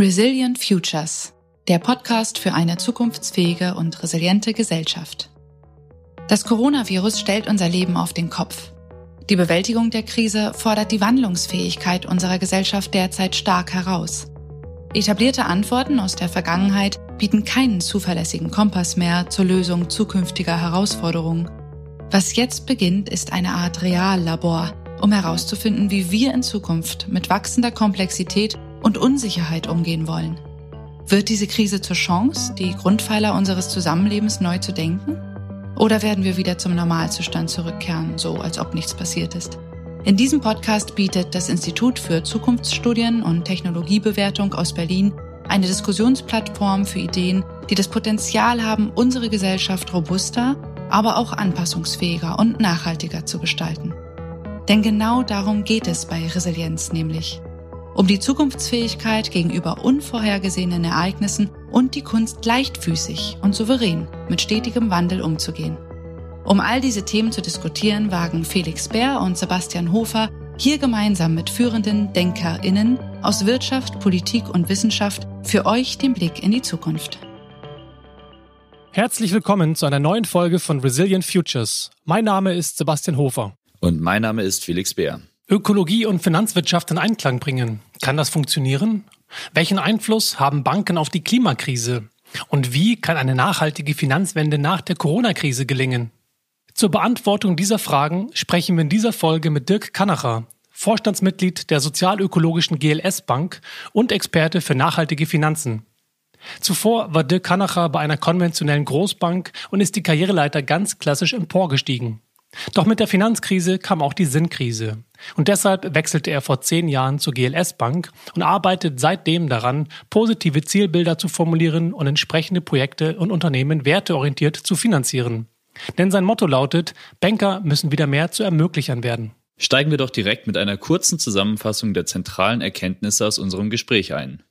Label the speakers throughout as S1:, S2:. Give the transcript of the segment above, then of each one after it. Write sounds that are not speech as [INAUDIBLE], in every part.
S1: Resilient Futures, der Podcast für eine zukunftsfähige und resiliente Gesellschaft. Das Coronavirus stellt unser Leben auf den Kopf. Die Bewältigung der Krise fordert die Wandlungsfähigkeit unserer Gesellschaft derzeit stark heraus. Etablierte Antworten aus der Vergangenheit bieten keinen zuverlässigen Kompass mehr zur Lösung zukünftiger Herausforderungen. Was jetzt beginnt, ist eine Art Reallabor, um herauszufinden, wie wir in Zukunft mit wachsender Komplexität und Unsicherheit umgehen wollen. Wird diese Krise zur Chance, die Grundpfeiler unseres Zusammenlebens neu zu denken? Oder werden wir wieder zum Normalzustand zurückkehren, so als ob nichts passiert ist? In diesem Podcast bietet das Institut für Zukunftsstudien und Technologiebewertung aus Berlin eine Diskussionsplattform für Ideen, die das Potenzial haben, unsere Gesellschaft robuster, aber auch anpassungsfähiger und nachhaltiger zu gestalten. Denn genau darum geht es bei Resilienz nämlich um die Zukunftsfähigkeit gegenüber unvorhergesehenen Ereignissen und die Kunst leichtfüßig und souverän mit stetigem Wandel umzugehen. Um all diese Themen zu diskutieren, wagen Felix Bär und Sebastian Hofer hier gemeinsam mit führenden DenkerInnen aus Wirtschaft, Politik und Wissenschaft für euch den Blick in die Zukunft.
S2: Herzlich willkommen zu einer neuen Folge von Resilient Futures. Mein Name ist Sebastian Hofer.
S3: Und mein Name ist Felix Bär.
S2: Ökologie und Finanzwirtschaft in Einklang bringen. Kann das funktionieren? Welchen Einfluss haben Banken auf die Klimakrise? Und wie kann eine nachhaltige Finanzwende nach der Corona-Krise gelingen? Zur Beantwortung dieser Fragen sprechen wir in dieser Folge mit Dirk Kanacher, Vorstandsmitglied der sozialökologischen GLS Bank und Experte für nachhaltige Finanzen. Zuvor war Dirk Kanacher bei einer konventionellen Großbank und ist die Karriereleiter ganz klassisch emporgestiegen. Doch mit der Finanzkrise kam auch die Sinnkrise. Und deshalb wechselte er vor zehn Jahren zur GLS Bank und arbeitet seitdem daran, positive Zielbilder zu formulieren und entsprechende Projekte und Unternehmen werteorientiert zu finanzieren. Denn sein Motto lautet, Banker müssen wieder mehr zu Ermöglichern werden.
S3: Steigen wir doch direkt mit einer kurzen Zusammenfassung der zentralen Erkenntnisse aus unserem Gespräch ein.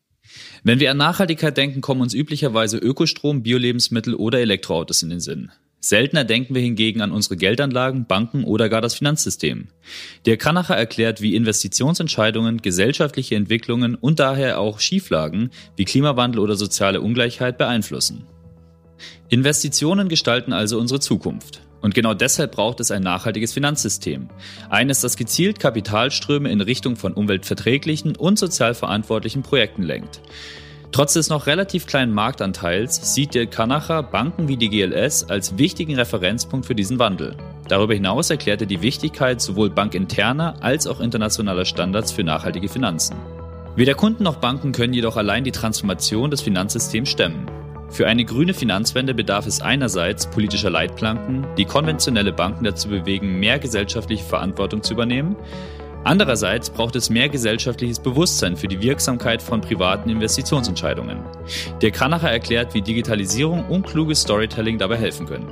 S3: Wenn wir an Nachhaltigkeit denken, kommen uns üblicherweise Ökostrom, Biolebensmittel oder Elektroautos in den Sinn. Seltener denken wir hingegen an unsere Geldanlagen, Banken oder gar das Finanzsystem. Der Kranacher erklärt, wie Investitionsentscheidungen, gesellschaftliche Entwicklungen und daher auch Schieflagen wie Klimawandel oder soziale Ungleichheit beeinflussen. Investitionen gestalten also unsere Zukunft. Und genau deshalb braucht es ein nachhaltiges Finanzsystem. Eines, das gezielt Kapitalströme in Richtung von umweltverträglichen und sozial verantwortlichen Projekten lenkt. Trotz des noch relativ kleinen Marktanteils sieht der Kanacher Banken wie die GLS als wichtigen Referenzpunkt für diesen Wandel. Darüber hinaus erklärt er die Wichtigkeit sowohl bankinterner als auch internationaler Standards für nachhaltige Finanzen. Weder Kunden noch Banken können jedoch allein die Transformation des Finanzsystems stemmen. Für eine grüne Finanzwende bedarf es einerseits politischer Leitplanken, die konventionelle Banken dazu bewegen, mehr gesellschaftliche Verantwortung zu übernehmen, Andererseits braucht es mehr gesellschaftliches Bewusstsein für die Wirksamkeit von privaten Investitionsentscheidungen. Der Kranacher erklärt, wie Digitalisierung und kluges Storytelling dabei helfen können.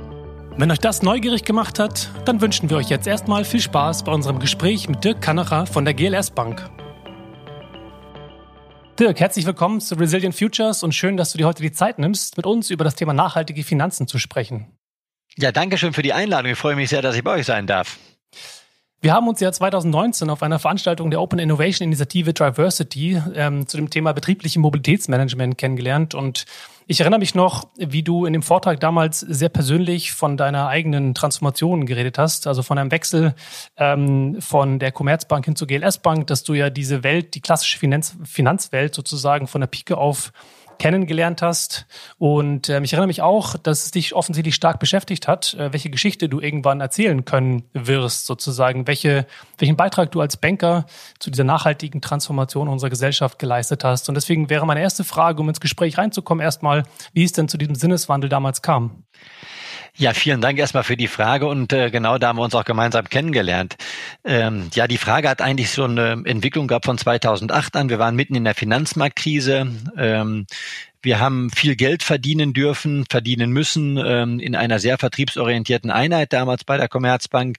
S2: Wenn euch das neugierig gemacht hat, dann wünschen wir euch jetzt erstmal viel Spaß bei unserem Gespräch mit Dirk Kanacher von der GLS Bank. Dirk, herzlich willkommen zu Resilient Futures und schön, dass du dir heute die Zeit nimmst, mit uns über das Thema nachhaltige Finanzen zu sprechen.
S4: Ja, danke schön für die Einladung. Ich freue mich sehr, dass ich bei euch sein darf.
S2: Wir haben uns ja 2019 auf einer Veranstaltung der Open Innovation Initiative Diversity ähm, zu dem Thema betriebliche Mobilitätsmanagement kennengelernt. Und ich erinnere mich noch, wie du in dem Vortrag damals sehr persönlich von deiner eigenen Transformation geredet hast, also von einem Wechsel ähm, von der Commerzbank hin zur GLS Bank, dass du ja diese Welt, die klassische Finanz Finanzwelt sozusagen von der Pike auf kennengelernt hast. Und äh, ich erinnere mich auch, dass es dich offensichtlich stark beschäftigt hat, äh, welche Geschichte du irgendwann erzählen können wirst, sozusagen, welche, welchen Beitrag du als Banker zu dieser nachhaltigen Transformation unserer Gesellschaft geleistet hast. Und deswegen wäre meine erste Frage, um ins Gespräch reinzukommen, erstmal, wie es denn zu diesem Sinneswandel damals kam.
S4: Ja, vielen Dank erstmal für die Frage und äh, genau da haben wir uns auch gemeinsam kennengelernt. Ähm, ja, die Frage hat eigentlich so eine Entwicklung gehabt von 2008 an. Wir waren mitten in der Finanzmarktkrise. Ähm, Wir haben viel Geld verdienen dürfen, verdienen müssen ähm, in einer sehr vertriebsorientierten Einheit damals bei der Commerzbank.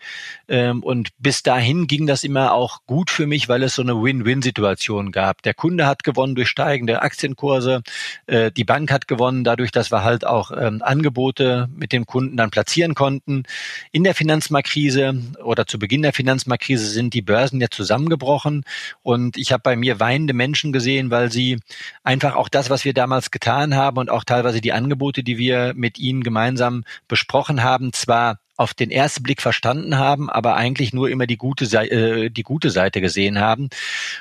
S4: Ähm, und bis dahin ging das immer auch gut für mich, weil es so eine Win-Win-Situation gab. Der Kunde hat gewonnen durch steigende Aktienkurse, äh, die Bank hat gewonnen dadurch, dass wir halt auch ähm, Angebote mit dem Kunden dann platzieren konnten. In der Finanzmarktkrise oder zu Beginn der Finanzmarktkrise sind die Börsen ja zusammengebrochen und ich habe bei mir weinende Menschen gesehen, weil sie einfach auch das, was wir damals getan haben und auch teilweise die Angebote, die wir mit ihnen gemeinsam besprochen haben, zwar auf den ersten Blick verstanden haben, aber eigentlich nur immer die gute, äh, die gute Seite gesehen haben.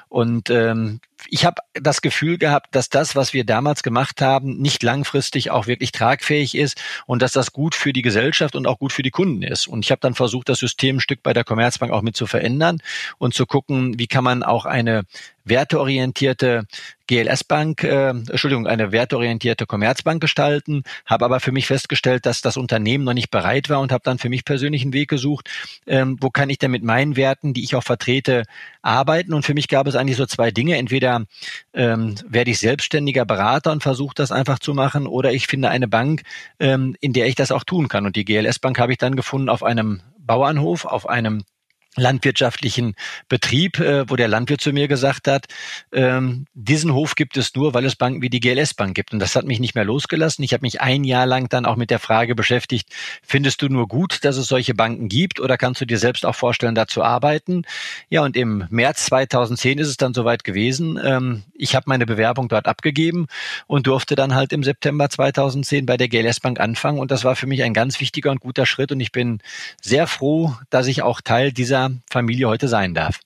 S4: Und ähm, ich habe das Gefühl gehabt, dass das, was wir damals gemacht haben, nicht langfristig auch wirklich tragfähig ist und dass das gut für die Gesellschaft und auch gut für die Kunden ist. Und ich habe dann versucht, das System ein Stück bei der Commerzbank auch mit zu verändern und zu gucken, wie kann man auch eine werteorientierte GLS-Bank, äh, Entschuldigung, eine werteorientierte Commerzbank gestalten, habe aber für mich festgestellt, dass das Unternehmen noch nicht bereit war und habe dann für mich persönlich einen Weg gesucht, ähm, wo kann ich denn mit meinen Werten, die ich auch vertrete, arbeiten. Und für mich gab es eigentlich so zwei Dinge. Entweder ähm, werde ich selbstständiger Berater und versuche das einfach zu machen, oder ich finde eine Bank, ähm, in der ich das auch tun kann. Und die GLS-Bank habe ich dann gefunden auf einem Bauernhof, auf einem landwirtschaftlichen Betrieb, äh, wo der Landwirt zu mir gesagt hat, ähm, diesen Hof gibt es nur, weil es Banken wie die GLS Bank gibt. Und das hat mich nicht mehr losgelassen. Ich habe mich ein Jahr lang dann auch mit der Frage beschäftigt, findest du nur gut, dass es solche Banken gibt oder kannst du dir selbst auch vorstellen, da zu arbeiten? Ja, und im März 2010 ist es dann soweit gewesen. Ähm, ich habe meine Bewerbung dort abgegeben und durfte dann halt im September 2010 bei der GLS Bank anfangen. Und das war für mich ein ganz wichtiger und guter Schritt. Und ich bin sehr froh, dass ich auch Teil dieser Familie heute sein darf.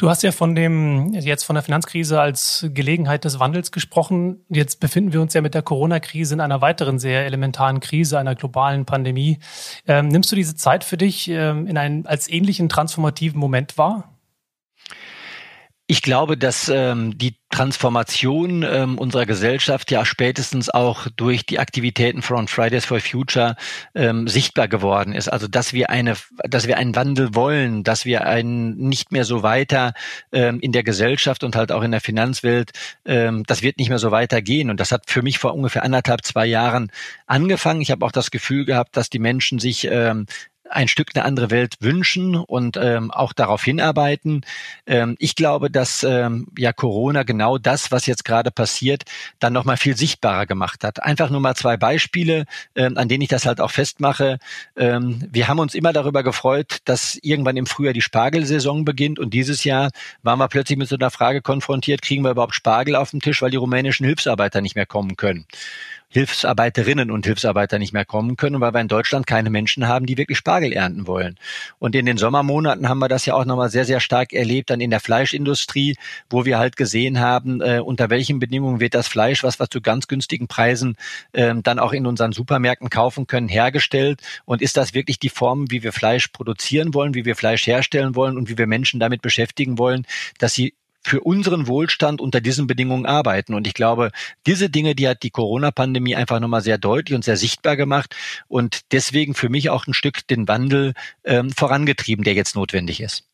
S2: Du hast ja von dem, jetzt von der Finanzkrise als Gelegenheit des Wandels gesprochen. Jetzt befinden wir uns ja mit der Corona-Krise in einer weiteren sehr elementaren Krise, einer globalen Pandemie. Ähm, nimmst du diese Zeit für dich ähm, in einen, als ähnlichen transformativen Moment wahr?
S4: Ich glaube, dass ähm, die Transformation ähm, unserer Gesellschaft ja spätestens auch durch die Aktivitäten von Fridays for Future ähm, sichtbar geworden ist. Also dass wir eine, dass wir einen Wandel wollen, dass wir einen nicht mehr so weiter ähm, in der Gesellschaft und halt auch in der Finanzwelt, ähm, das wird nicht mehr so weitergehen. Und das hat für mich vor ungefähr anderthalb, zwei Jahren angefangen. Ich habe auch das Gefühl gehabt, dass die Menschen sich ähm, ein Stück eine andere Welt wünschen und ähm, auch darauf hinarbeiten. Ähm, ich glaube, dass ähm, ja Corona genau das, was jetzt gerade passiert, dann noch mal viel sichtbarer gemacht hat. Einfach nur mal zwei Beispiele, ähm, an denen ich das halt auch festmache. Ähm, wir haben uns immer darüber gefreut, dass irgendwann im Frühjahr die Spargelsaison beginnt und dieses Jahr waren wir plötzlich mit so einer Frage konfrontiert: Kriegen wir überhaupt Spargel auf dem Tisch, weil die rumänischen Hilfsarbeiter nicht mehr kommen können? Hilfsarbeiterinnen und Hilfsarbeiter nicht mehr kommen können, weil wir in Deutschland keine Menschen haben, die wirklich Spargel ernten wollen. Und in den Sommermonaten haben wir das ja auch nochmal sehr, sehr stark erlebt, dann in der Fleischindustrie, wo wir halt gesehen haben, äh, unter welchen Bedingungen wird das Fleisch, was wir zu ganz günstigen Preisen äh, dann auch in unseren Supermärkten kaufen können, hergestellt. Und ist das wirklich die Form, wie wir Fleisch produzieren wollen, wie wir Fleisch herstellen wollen und wie wir Menschen damit beschäftigen wollen, dass sie für unseren Wohlstand unter diesen Bedingungen arbeiten. Und ich glaube, diese Dinge, die hat die Corona-Pandemie einfach nochmal sehr deutlich und sehr sichtbar gemacht und deswegen für mich auch ein Stück den Wandel ähm, vorangetrieben, der jetzt notwendig ist.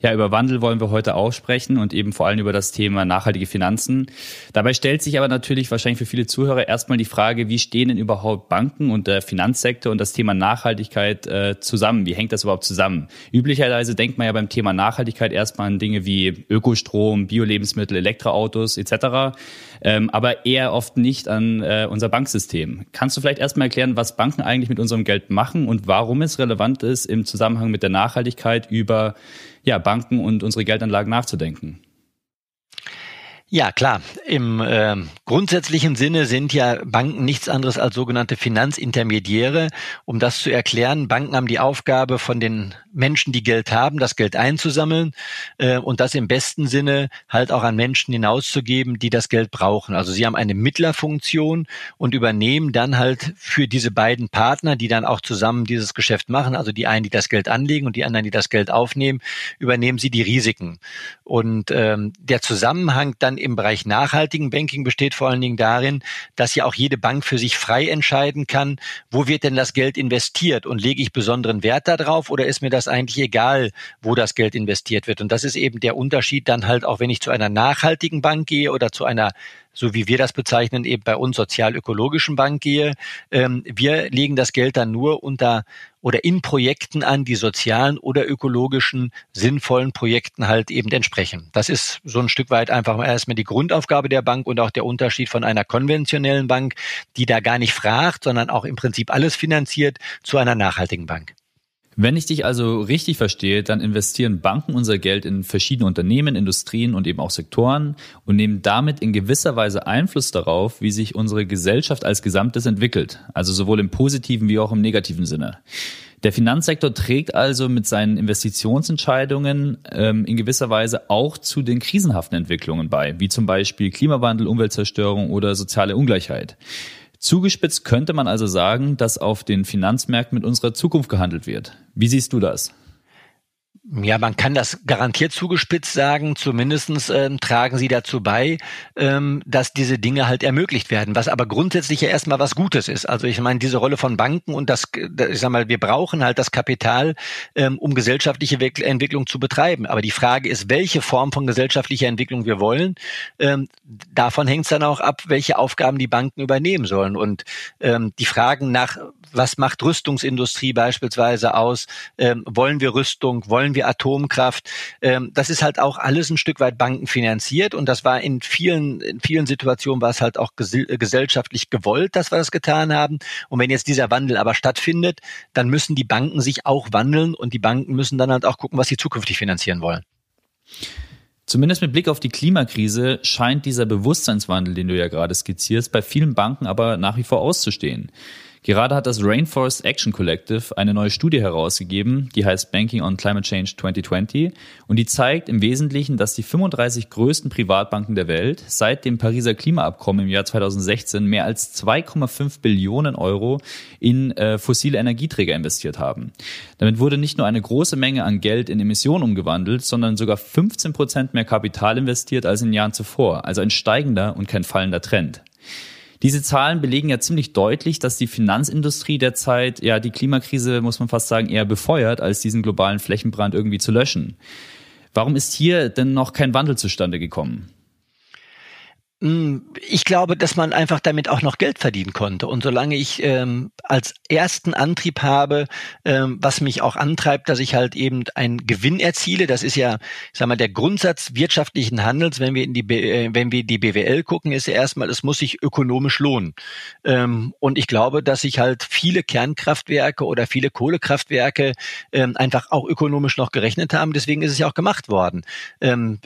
S3: Ja, über Wandel wollen wir heute auch sprechen und eben vor allem über das Thema nachhaltige Finanzen. Dabei stellt sich aber natürlich wahrscheinlich für viele Zuhörer erstmal die Frage, wie stehen denn überhaupt Banken und der Finanzsektor und das Thema Nachhaltigkeit äh, zusammen? Wie hängt das überhaupt zusammen? Üblicherweise denkt man ja beim Thema Nachhaltigkeit erstmal an Dinge wie Ökostrom, Biolebensmittel, Elektroautos etc., ähm, aber eher oft nicht an äh, unser Banksystem. Kannst du vielleicht erstmal erklären, was Banken eigentlich mit unserem Geld machen und warum es relevant ist, im Zusammenhang mit der Nachhaltigkeit über ja, Banken und unsere Geldanlagen nachzudenken.
S4: Ja, klar. Im äh, grundsätzlichen Sinne sind ja Banken nichts anderes als sogenannte Finanzintermediäre. Um das zu erklären, Banken haben die Aufgabe, von den Menschen, die Geld haben, das Geld einzusammeln äh, und das im besten Sinne halt auch an Menschen hinauszugeben, die das Geld brauchen. Also sie haben eine Mittlerfunktion und übernehmen dann halt für diese beiden Partner, die dann auch zusammen dieses Geschäft machen, also die einen, die das Geld anlegen und die anderen, die das Geld aufnehmen, übernehmen sie die Risiken. Und ähm, der Zusammenhang dann dann im Bereich nachhaltigen Banking besteht vor allen Dingen darin, dass ja auch jede Bank für sich frei entscheiden kann, wo wird denn das Geld investiert und lege ich besonderen Wert darauf oder ist mir das eigentlich egal, wo das Geld investiert wird? Und das ist eben der Unterschied dann halt auch, wenn ich zu einer nachhaltigen Bank gehe oder zu einer so wie wir das bezeichnen, eben bei uns sozial-ökologischen Bank gehe. Ähm, wir legen das Geld dann nur unter oder in Projekten an, die sozialen oder ökologischen sinnvollen Projekten halt eben entsprechen. Das ist so ein Stück weit einfach erstmal die Grundaufgabe der Bank und auch der Unterschied von einer konventionellen Bank, die da gar nicht fragt, sondern auch im Prinzip alles finanziert, zu einer nachhaltigen Bank.
S3: Wenn ich dich also richtig verstehe, dann investieren Banken unser Geld in verschiedene Unternehmen, Industrien und eben auch Sektoren und nehmen damit in gewisser Weise Einfluss darauf, wie sich unsere Gesellschaft als Gesamtes entwickelt, also sowohl im positiven wie auch im negativen Sinne. Der Finanzsektor trägt also mit seinen Investitionsentscheidungen ähm, in gewisser Weise auch zu den krisenhaften Entwicklungen bei, wie zum Beispiel Klimawandel, Umweltzerstörung oder soziale Ungleichheit. Zugespitzt könnte man also sagen, dass auf den Finanzmärkten mit unserer Zukunft gehandelt wird. Wie siehst du das?
S4: Ja, man kann das garantiert zugespitzt sagen. Zumindestens ähm, tragen sie dazu bei, ähm, dass diese Dinge halt ermöglicht werden, was aber grundsätzlich ja erstmal was Gutes ist. Also ich meine, diese Rolle von Banken und das, ich sag mal, wir brauchen halt das Kapital, ähm, um gesellschaftliche Entwicklung zu betreiben. Aber die Frage ist, welche Form von gesellschaftlicher Entwicklung wir wollen. Ähm, davon hängt es dann auch ab, welche Aufgaben die Banken übernehmen sollen. Und ähm, die Fragen nach, was macht Rüstungsindustrie beispielsweise aus? Ähm, wollen wir Rüstung? Wollen wir Atomkraft. Ähm, das ist halt auch alles ein Stück weit bankenfinanziert und das war in vielen, in vielen Situationen war es halt auch äh, gesellschaftlich gewollt, dass wir das getan haben. Und wenn jetzt dieser Wandel aber stattfindet, dann müssen die Banken sich auch wandeln und die Banken müssen dann halt auch gucken, was sie zukünftig finanzieren wollen.
S3: Zumindest mit Blick auf die Klimakrise scheint dieser Bewusstseinswandel, den du ja gerade skizzierst, bei vielen Banken aber nach wie vor auszustehen. Gerade hat das Rainforest Action Collective eine neue Studie herausgegeben, die heißt Banking on Climate Change 2020 und die zeigt im Wesentlichen, dass die 35 größten Privatbanken der Welt seit dem Pariser Klimaabkommen im Jahr 2016 mehr als 2,5 Billionen Euro in äh, fossile Energieträger investiert haben. Damit wurde nicht nur eine große Menge an Geld in Emissionen umgewandelt, sondern sogar 15 Prozent mehr Kapital investiert als in Jahren zuvor, also ein steigender und kein fallender Trend. Diese Zahlen belegen ja ziemlich deutlich, dass die Finanzindustrie derzeit ja die Klimakrise, muss man fast sagen, eher befeuert, als diesen globalen Flächenbrand irgendwie zu löschen. Warum ist hier denn noch kein Wandel zustande gekommen?
S4: Hm, ich glaube, dass man einfach damit auch noch Geld verdienen konnte. Und solange ich ähm, als ersten Antrieb habe, ähm, was mich auch antreibt, dass ich halt eben einen Gewinn erziele, das ist ja, ich sag mal, der Grundsatz wirtschaftlichen Handels, wenn wir in die, äh, wenn wir die BWL gucken, ist ja erstmal, es muss sich ökonomisch lohnen. Ähm, und ich glaube, dass sich halt viele Kernkraftwerke oder viele Kohlekraftwerke ähm, einfach auch ökonomisch noch gerechnet haben. Deswegen ist es ja auch gemacht worden. Ähm,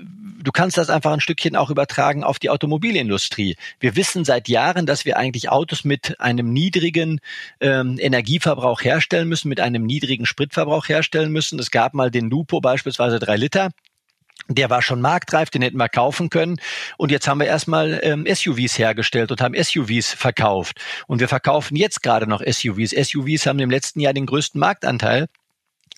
S4: du kannst das einfach ein Stückchen auch übertragen auf die Automobil Automobilindustrie. Wir wissen seit Jahren, dass wir eigentlich Autos mit einem niedrigen ähm, Energieverbrauch herstellen müssen, mit einem niedrigen Spritverbrauch herstellen müssen. Es gab mal den Lupo beispielsweise drei Liter. Der war schon marktreif, den hätten wir kaufen können. Und jetzt haben wir erstmal ähm, SUVs hergestellt und haben SUVs verkauft. Und wir verkaufen jetzt gerade noch SUVs. SUVs haben im letzten Jahr den größten Marktanteil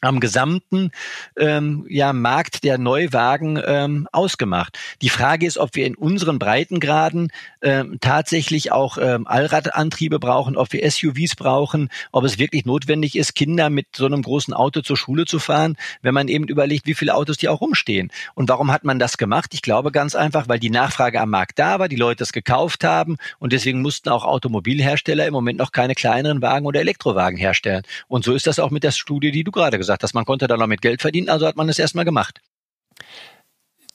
S4: am gesamten ähm, ja, Markt der Neuwagen ähm, ausgemacht. Die Frage ist, ob wir in unseren Breitengraden ähm, tatsächlich auch ähm, Allradantriebe brauchen, ob wir SUVs brauchen, ob es wirklich notwendig ist, Kinder mit so einem großen Auto zur Schule zu fahren, wenn man eben überlegt, wie viele Autos die auch rumstehen. Und warum hat man das gemacht? Ich glaube ganz einfach, weil die Nachfrage am Markt da war, die Leute es gekauft haben und deswegen mussten auch Automobilhersteller im Moment noch keine kleineren Wagen oder Elektrowagen herstellen. Und so ist das auch mit der Studie, die du gerade gesagt gesagt hast. Man konnte da noch mit Geld verdienen, also hat man es erstmal gemacht.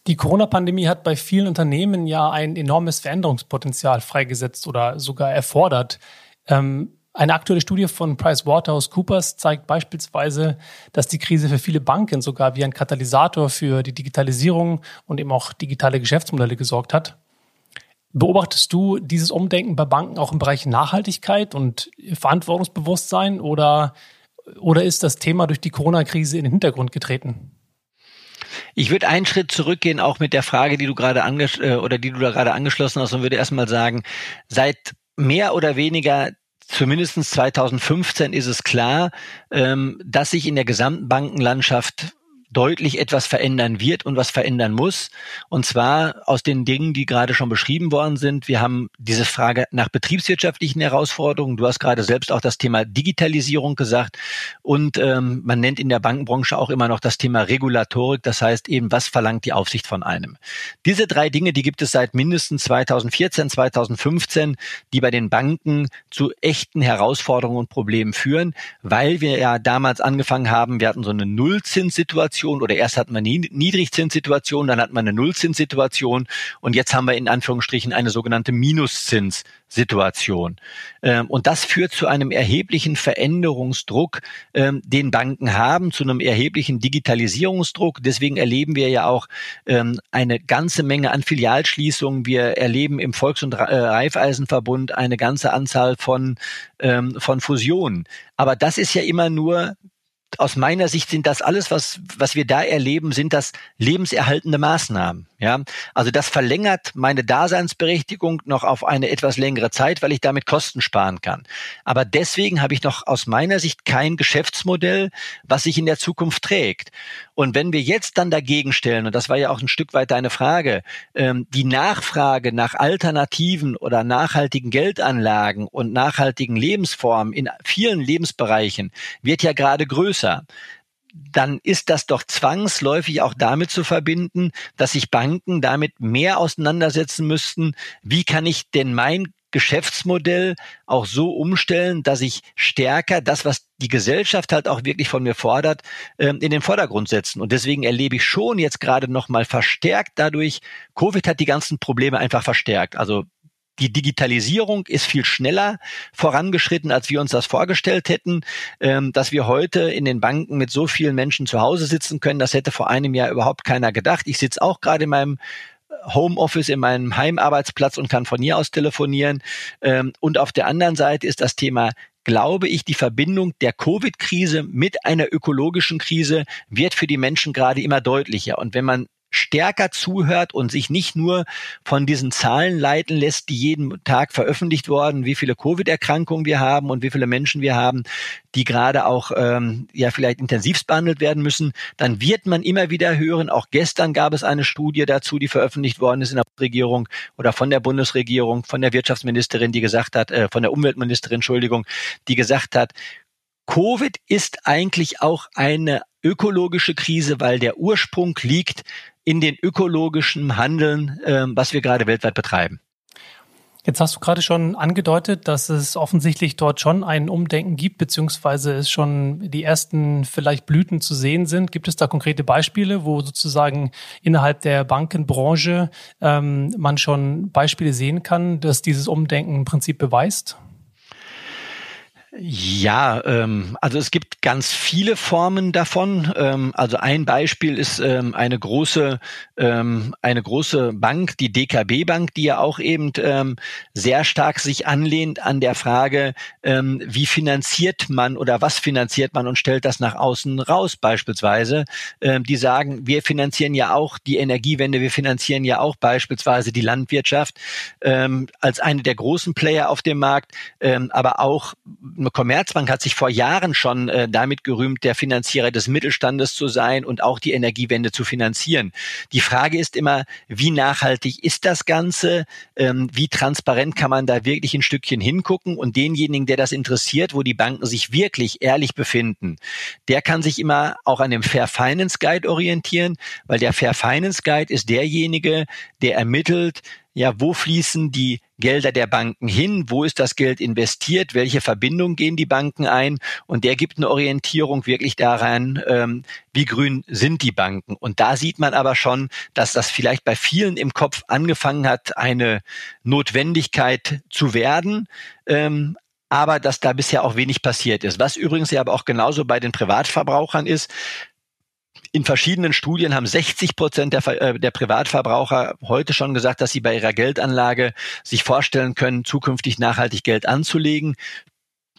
S2: Die Corona-Pandemie hat bei vielen Unternehmen ja ein enormes Veränderungspotenzial freigesetzt oder sogar erfordert. Ähm, eine aktuelle Studie von PricewaterhouseCoopers zeigt beispielsweise, dass die Krise für viele Banken sogar wie ein Katalysator für die Digitalisierung und eben auch digitale Geschäftsmodelle gesorgt hat. Beobachtest du dieses Umdenken bei Banken auch im Bereich Nachhaltigkeit und Verantwortungsbewusstsein oder oder ist das Thema durch die Corona-Krise in den Hintergrund getreten?
S4: Ich würde einen Schritt zurückgehen, auch mit der Frage, die du gerade äh, oder die du da gerade angeschlossen hast, und würde erstmal sagen, seit mehr oder weniger zumindest 2015 ist es klar, ähm, dass sich in der gesamten Bankenlandschaft deutlich etwas verändern wird und was verändern muss. Und zwar aus den Dingen, die gerade schon beschrieben worden sind. Wir haben diese Frage nach betriebswirtschaftlichen Herausforderungen. Du hast gerade selbst auch das Thema Digitalisierung gesagt. Und ähm, man nennt in der Bankenbranche auch immer noch das Thema Regulatorik. Das heißt eben, was verlangt die Aufsicht von einem? Diese drei Dinge, die gibt es seit mindestens 2014, 2015, die bei den Banken zu echten Herausforderungen und Problemen führen, weil wir ja damals angefangen haben, wir hatten so eine Nullzinssituation oder erst hatten wir eine Niedrigzinssituation, dann hatten wir eine Nullzinssituation und jetzt haben wir in Anführungsstrichen eine sogenannte Minuszinssituation. Ähm, und das führt zu einem erheblichen Veränderungsdruck, ähm, den Banken haben, zu einem erheblichen Digitalisierungsdruck. Deswegen erleben wir ja auch ähm, eine ganze Menge an Filialschließungen. Wir erleben im Volks- und äh, Raiffeisenverbund eine ganze Anzahl von, von Fusionen. Aber das ist ja immer nur aus meiner Sicht sind das alles, was, was wir da erleben, sind das lebenserhaltende Maßnahmen. Ja, also das verlängert meine Daseinsberechtigung noch auf eine etwas längere Zeit, weil ich damit Kosten sparen kann. Aber deswegen habe ich noch aus meiner Sicht kein Geschäftsmodell, was sich in der Zukunft trägt. Und wenn wir jetzt dann dagegen stellen, und das war ja auch ein Stück weit deine Frage, ähm, die Nachfrage nach alternativen oder nachhaltigen Geldanlagen und nachhaltigen Lebensformen in vielen Lebensbereichen wird ja gerade größer dann ist das doch zwangsläufig auch damit zu verbinden, dass sich Banken damit mehr auseinandersetzen müssten, wie kann ich denn mein Geschäftsmodell auch so umstellen, dass ich stärker das, was die Gesellschaft halt auch wirklich von mir fordert, ähm, in den Vordergrund setzen. Und deswegen erlebe ich schon jetzt gerade nochmal verstärkt dadurch, Covid hat die ganzen Probleme einfach verstärkt. Also die Digitalisierung ist viel schneller vorangeschritten, als wir uns das vorgestellt hätten. Ähm, dass wir heute in den Banken mit so vielen Menschen zu Hause sitzen können, das hätte vor einem Jahr überhaupt keiner gedacht. Ich sitze auch gerade in meinem Homeoffice in meinem Heimarbeitsplatz und kann von hier aus telefonieren. Ähm, und auf der anderen Seite ist das Thema glaube ich, die Verbindung der Covid-Krise mit einer ökologischen Krise wird für die Menschen gerade immer deutlicher. Und wenn man stärker zuhört und sich nicht nur von diesen Zahlen leiten lässt, die jeden Tag veröffentlicht worden, wie viele Covid-Erkrankungen wir haben und wie viele Menschen wir haben, die gerade auch ähm, ja vielleicht intensivst behandelt werden müssen, dann wird man immer wieder hören, auch gestern gab es eine Studie dazu, die veröffentlicht worden ist in der Regierung oder von der Bundesregierung, von der Wirtschaftsministerin, die gesagt hat, äh, von der Umweltministerin, Entschuldigung, die gesagt hat, Covid ist eigentlich auch eine ökologische Krise, weil der Ursprung liegt in den ökologischen Handeln, äh, was wir gerade weltweit betreiben.
S2: Jetzt hast du gerade schon angedeutet, dass es offensichtlich dort schon ein Umdenken gibt, beziehungsweise es schon die ersten vielleicht Blüten zu sehen sind. Gibt es da konkrete Beispiele, wo sozusagen innerhalb der Bankenbranche ähm, man schon Beispiele sehen kann, dass dieses Umdenken im Prinzip beweist?
S4: Ja, ähm, also es gibt ganz viele Formen davon. Ähm, also ein Beispiel ist ähm, eine große ähm, eine große Bank, die DKB Bank, die ja auch eben ähm, sehr stark sich anlehnt an der Frage, ähm, wie finanziert man oder was finanziert man und stellt das nach außen raus beispielsweise. Ähm, die sagen, wir finanzieren ja auch die Energiewende, wir finanzieren ja auch beispielsweise die Landwirtschaft ähm, als eine der großen Player auf dem Markt, ähm, aber auch Commerzbank hat sich vor Jahren schon äh, damit gerühmt, der Finanzierer des Mittelstandes zu sein und auch die Energiewende zu finanzieren. Die Frage ist immer, wie nachhaltig ist das Ganze? Ähm, wie transparent kann man da wirklich ein Stückchen hingucken? Und denjenigen, der das interessiert, wo die Banken sich wirklich ehrlich befinden, der kann sich immer auch an dem Fair Finance Guide orientieren, weil der Fair Finance Guide ist derjenige, der ermittelt, ja, wo fließen die Gelder der Banken hin? Wo ist das Geld investiert? Welche Verbindungen gehen die Banken ein? Und der gibt eine Orientierung wirklich daran, ähm, wie grün sind die Banken. Und da sieht man aber schon, dass das vielleicht bei vielen im Kopf angefangen hat, eine Notwendigkeit zu werden. Ähm, aber dass da bisher auch wenig passiert ist. Was übrigens ja aber auch genauso bei den Privatverbrauchern ist in verschiedenen Studien haben 60 Prozent der, äh, der, Privatverbraucher heute schon gesagt, dass sie bei ihrer Geldanlage sich vorstellen können, zukünftig nachhaltig Geld anzulegen.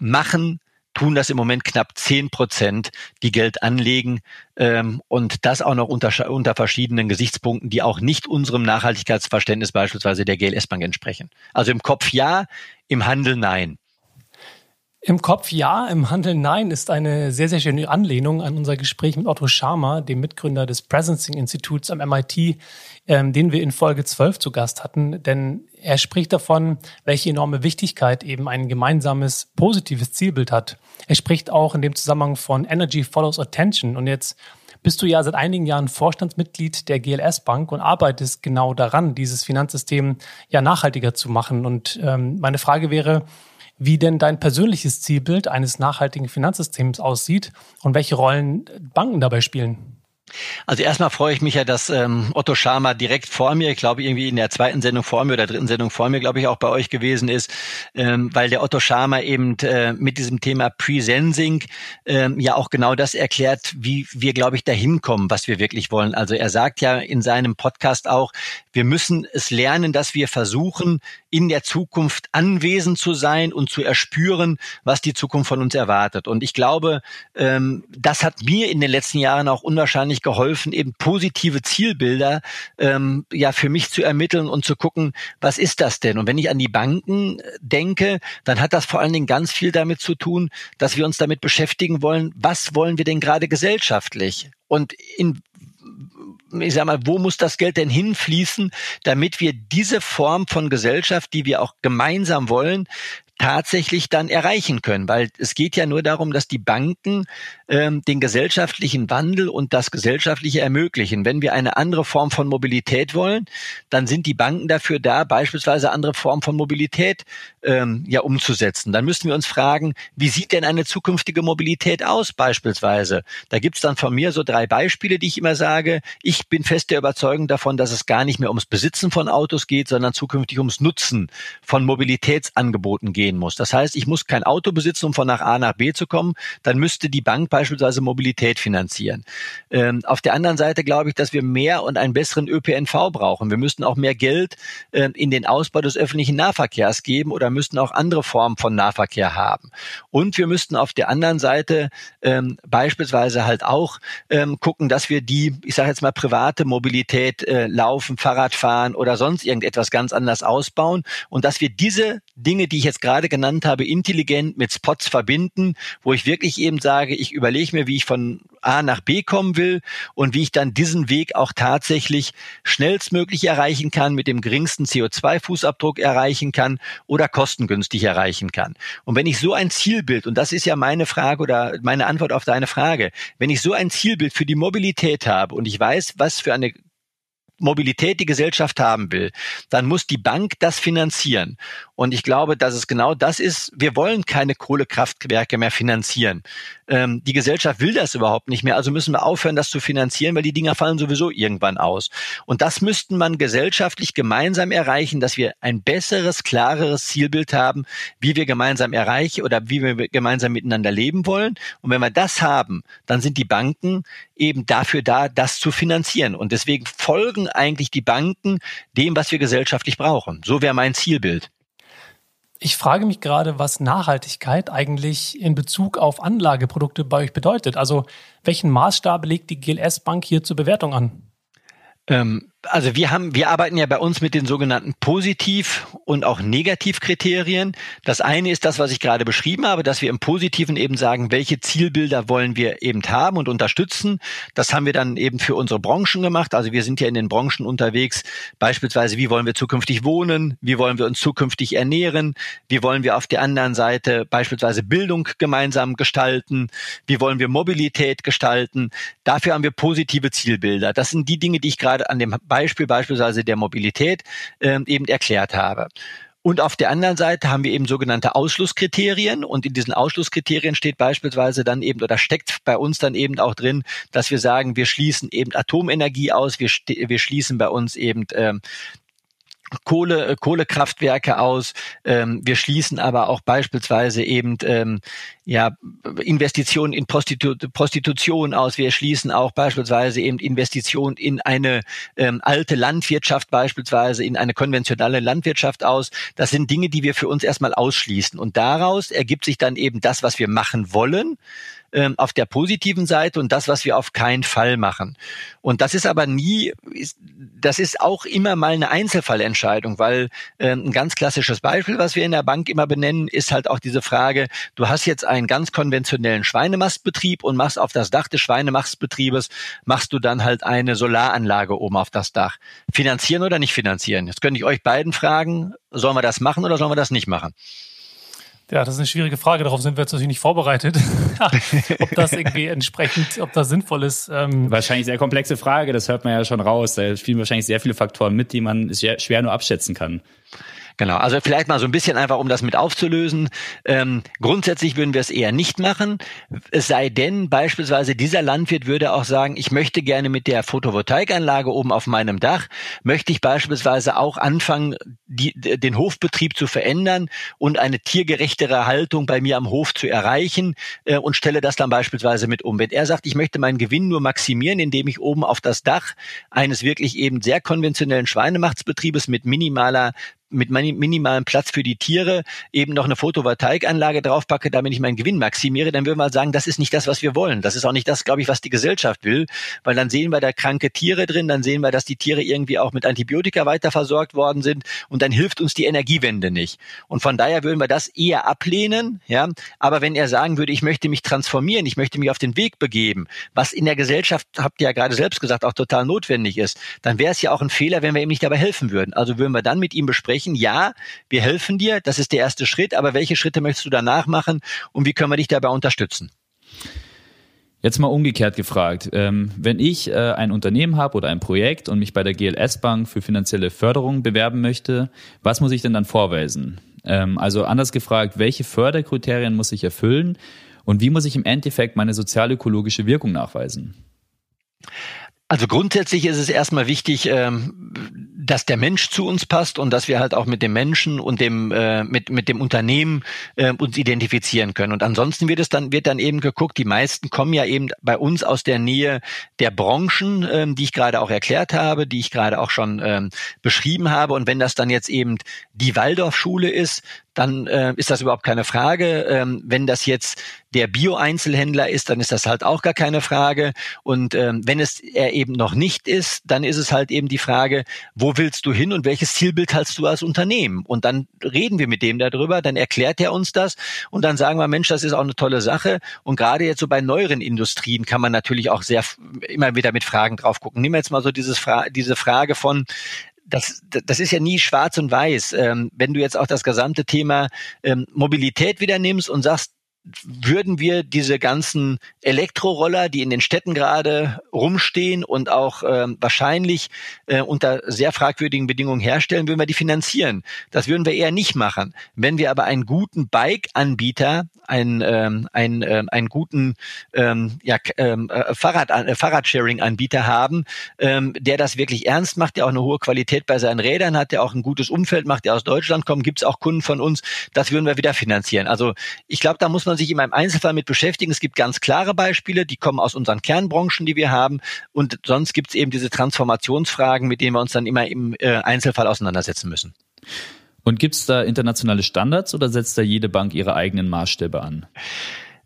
S4: Machen tun das im Moment knapp 10 Prozent, die Geld anlegen ähm, und das auch noch unter, unter verschiedenen Gesichtspunkten, die auch nicht unserem Nachhaltigkeitsverständnis beispielsweise der GLS Bank entsprechen. Also im Kopf ja, im Handel nein.
S2: Im Kopf ja, im Handeln nein ist eine sehr, sehr schöne Anlehnung an unser Gespräch mit Otto Scharmer, dem Mitgründer des Presencing Instituts am MIT, ähm, den wir in Folge 12 zu Gast hatten. Denn er spricht davon, welche enorme Wichtigkeit eben ein gemeinsames, positives Zielbild hat. Er spricht auch in dem Zusammenhang von Energy follows Attention. Und jetzt bist du ja seit einigen Jahren Vorstandsmitglied der GLS Bank und arbeitest genau daran, dieses Finanzsystem ja nachhaltiger zu machen. Und ähm, meine Frage wäre, wie denn dein persönliches Zielbild eines nachhaltigen Finanzsystems aussieht und welche Rollen Banken dabei spielen.
S4: Also erstmal freue ich mich ja, dass ähm, Otto Schama direkt vor mir, ich glaube irgendwie in der zweiten Sendung vor mir oder dritten Sendung vor mir, glaube ich, auch bei euch gewesen ist, ähm, weil der Otto Schama eben äh, mit diesem Thema Presensing ähm, ja auch genau das erklärt, wie wir, glaube ich, dahin kommen, was wir wirklich wollen. Also er sagt ja in seinem Podcast auch, wir müssen es lernen, dass wir versuchen, in der Zukunft anwesend zu sein und zu erspüren, was die Zukunft von uns erwartet. Und ich glaube, ähm, das hat mir in den letzten Jahren auch unwahrscheinlich geholfen, eben positive Zielbilder ähm, ja für mich zu ermitteln und zu gucken, was ist das denn? Und wenn ich an die Banken denke, dann hat das vor allen Dingen ganz viel damit zu tun, dass wir uns damit beschäftigen wollen, was wollen wir denn gerade gesellschaftlich? Und in ich sag mal, wo muss das Geld denn hinfließen, damit wir diese Form von Gesellschaft, die wir auch gemeinsam wollen, tatsächlich dann erreichen können, weil es geht ja nur darum, dass die Banken ähm, den gesellschaftlichen Wandel und das Gesellschaftliche ermöglichen. Wenn wir eine andere Form von Mobilität wollen, dann sind die Banken dafür da, beispielsweise andere Formen von Mobilität ähm, ja umzusetzen. Dann müssen wir uns fragen, wie sieht denn eine zukünftige Mobilität aus beispielsweise? Da gibt's dann von mir so drei Beispiele, die ich immer sage. Ich bin fest der Überzeugung davon, dass es gar nicht mehr ums Besitzen von Autos geht, sondern zukünftig ums Nutzen von Mobilitätsangeboten geht gehen muss. Das heißt, ich muss kein Auto besitzen, um von nach A nach B zu kommen. Dann müsste die Bank beispielsweise Mobilität finanzieren. Ähm, auf der anderen Seite glaube ich, dass wir mehr und einen besseren ÖPNV brauchen. Wir müssten auch mehr Geld äh, in den Ausbau des öffentlichen Nahverkehrs geben oder müssten auch andere Formen von Nahverkehr haben. Und wir müssten auf der anderen Seite ähm, beispielsweise halt auch ähm, gucken, dass wir die, ich sage jetzt mal, private Mobilität, äh, Laufen, Fahrradfahren oder sonst irgendetwas ganz anders ausbauen und dass wir diese Dinge, die ich jetzt gerade genannt habe, intelligent mit Spots verbinden, wo ich wirklich eben sage, ich überlege mir, wie ich von A nach B kommen will und wie ich dann diesen Weg auch tatsächlich schnellstmöglich erreichen kann, mit dem geringsten CO2-Fußabdruck erreichen kann oder kostengünstig erreichen kann. Und wenn ich so ein Zielbild, und das ist ja meine Frage oder meine Antwort auf deine Frage, wenn ich so ein Zielbild für die Mobilität habe und ich weiß, was für eine Mobilität die Gesellschaft haben will, dann muss die Bank das finanzieren. Und ich glaube, dass es genau das ist. Wir wollen keine Kohlekraftwerke mehr finanzieren. Ähm, die Gesellschaft will das überhaupt nicht mehr. Also müssen wir aufhören, das zu finanzieren, weil die Dinger fallen sowieso irgendwann aus. Und das müssten man gesellschaftlich gemeinsam erreichen, dass wir ein besseres, klareres Zielbild haben, wie wir gemeinsam erreichen oder wie wir gemeinsam miteinander leben wollen. Und wenn wir das haben, dann sind die Banken eben dafür da, das zu finanzieren. Und deswegen folgen eigentlich die Banken dem, was wir gesellschaftlich brauchen. So wäre mein Zielbild.
S2: Ich frage mich gerade, was Nachhaltigkeit eigentlich in Bezug auf Anlageprodukte bei euch bedeutet. Also welchen Maßstab legt die GLS Bank hier zur Bewertung an?
S4: Ähm, also wir haben, wir arbeiten ja bei uns mit den sogenannten Positiv- und auch Negativkriterien. Das eine ist das, was ich gerade beschrieben habe, dass wir im Positiven eben sagen, welche Zielbilder wollen wir eben haben und unterstützen. Das haben wir dann eben für unsere Branchen gemacht. Also wir sind ja in den Branchen unterwegs. Beispielsweise, wie wollen wir zukünftig wohnen? Wie wollen wir uns zukünftig ernähren? Wie wollen wir auf der anderen Seite beispielsweise Bildung gemeinsam gestalten? Wie wollen wir Mobilität gestalten? Dafür haben wir positive Zielbilder. Das sind die Dinge, die ich gerade an dem Beispiel beispielsweise der Mobilität äh, eben erklärt habe. Und auf der anderen Seite haben wir eben sogenannte Ausschlusskriterien und in diesen Ausschlusskriterien steht beispielsweise dann eben oder steckt bei uns dann eben auch drin, dass wir sagen, wir schließen eben Atomenergie aus, wir, wir schließen bei uns eben ähm, Kohle, äh, Kohlekraftwerke aus. Ähm, wir schließen aber auch beispielsweise eben ähm, ja, Investitionen in Prostitu Prostitution aus. Wir schließen auch beispielsweise eben Investitionen in eine ähm, alte Landwirtschaft beispielsweise, in eine konventionelle Landwirtschaft aus. Das sind Dinge, die wir für uns erstmal ausschließen. Und daraus ergibt sich dann eben das, was wir machen wollen ähm, auf der positiven Seite und das, was wir auf keinen Fall machen. Und das ist aber nie, das ist auch immer mal eine Einzelfallentscheidung, weil äh, ein ganz klassisches Beispiel, was wir in der Bank immer benennen, ist halt auch diese Frage, du hast jetzt einen ganz konventionellen Schweinemastbetrieb und machst auf das Dach des Schweinemastbetriebes, machst du dann halt eine Solaranlage oben auf das Dach. Finanzieren oder nicht finanzieren? Jetzt könnte ich euch beiden fragen, sollen wir das machen oder sollen wir das nicht machen?
S2: Ja, das ist eine schwierige Frage. Darauf sind wir jetzt natürlich nicht vorbereitet. [LAUGHS] [LAUGHS] ob das irgendwie entsprechend, ob das sinnvoll ist.
S3: Ähm wahrscheinlich sehr komplexe Frage. Das hört man ja schon raus. Da spielen wahrscheinlich sehr viele Faktoren mit, die man schwer nur abschätzen kann.
S4: Genau, also vielleicht mal so ein bisschen einfach, um das mit aufzulösen. Ähm, grundsätzlich würden wir es eher nicht machen, es sei denn beispielsweise dieser Landwirt würde auch sagen, ich möchte gerne mit der Photovoltaikanlage oben auf meinem Dach, möchte ich beispielsweise auch anfangen, die, den Hofbetrieb zu verändern und eine tiergerechtere Haltung bei mir am Hof zu erreichen äh, und stelle das dann beispielsweise mit um. Wenn er sagt, ich möchte meinen Gewinn nur maximieren, indem ich oben auf das Dach eines wirklich eben sehr konventionellen Schweinemachtsbetriebes mit minimaler mit minimalem Platz für die Tiere eben noch eine Photovoltaikanlage draufpacke, damit ich meinen Gewinn maximiere, dann würden wir sagen, das ist nicht das, was wir wollen. Das ist auch nicht das, glaube ich, was die Gesellschaft will, weil dann sehen wir da kranke Tiere drin, dann sehen wir, dass die Tiere irgendwie auch mit Antibiotika weiter versorgt worden sind und dann hilft uns die Energiewende nicht. Und von daher würden wir das eher ablehnen, ja. Aber wenn er sagen würde, ich möchte mich transformieren, ich möchte mich auf den Weg begeben, was in der Gesellschaft, habt ihr ja gerade selbst gesagt, auch total notwendig ist, dann wäre es ja auch ein Fehler, wenn wir ihm nicht dabei helfen würden. Also würden wir dann mit ihm besprechen, sprechen, ja, wir helfen dir, das ist der erste Schritt, aber welche Schritte möchtest du danach machen und wie können wir dich dabei unterstützen?
S3: Jetzt mal umgekehrt gefragt. Ähm, wenn ich äh, ein Unternehmen habe oder ein Projekt und mich bei der GLS Bank für finanzielle Förderung bewerben möchte, was muss ich denn dann vorweisen? Ähm, also anders gefragt, welche Förderkriterien muss ich erfüllen und wie muss ich im Endeffekt meine sozialökologische Wirkung nachweisen?
S4: Also grundsätzlich ist es erstmal wichtig, ähm, dass der Mensch zu uns passt und dass wir halt auch mit dem Menschen und dem äh, mit mit dem Unternehmen äh, uns identifizieren können. Und ansonsten wird es dann wird dann eben geguckt. Die meisten kommen ja eben bei uns aus der Nähe der Branchen, ähm, die ich gerade auch erklärt habe, die ich gerade auch schon ähm, beschrieben habe. Und wenn das dann jetzt eben die Waldorfschule ist, dann äh, ist das überhaupt keine Frage. Ähm, wenn das jetzt der Bio-Einzelhändler ist, dann ist das halt auch gar keine Frage. Und ähm, wenn es er eben noch nicht ist, dann ist es halt eben die Frage, wo willst du hin und welches Zielbild hast du als Unternehmen? Und dann reden wir mit dem darüber, dann erklärt er uns das und dann sagen wir, Mensch, das ist auch eine tolle Sache. Und gerade jetzt so bei neueren Industrien kann man natürlich auch sehr immer wieder mit Fragen drauf gucken. Nehmen wir jetzt mal so dieses Fra diese Frage von, das, das ist ja nie schwarz und weiß. Ähm, wenn du jetzt auch das gesamte Thema ähm, Mobilität wieder nimmst und sagst, würden wir diese ganzen Elektroroller, die in den Städten gerade rumstehen und auch ähm, wahrscheinlich äh, unter sehr fragwürdigen Bedingungen herstellen, würden wir die finanzieren. Das würden wir eher nicht machen. Wenn wir aber einen guten Bike-Anbieter einen, ähm, einen, ähm, einen guten ähm, ja, ähm, äh, Fahrrad, äh, Fahrradsharing-Anbieter haben, ähm, der das wirklich ernst macht, der auch eine hohe Qualität bei seinen Rädern hat, der auch ein gutes Umfeld macht, der aus Deutschland kommt, gibt es auch Kunden von uns, das würden wir wieder finanzieren. Also ich glaube, da muss man sich immer im Einzelfall mit beschäftigen. Es gibt ganz klare Beispiele, die kommen aus unseren Kernbranchen, die wir haben. Und sonst gibt es eben diese Transformationsfragen, mit denen wir uns dann immer im äh, Einzelfall auseinandersetzen müssen.
S3: Und gibt es da internationale Standards oder setzt da jede Bank ihre eigenen Maßstäbe an?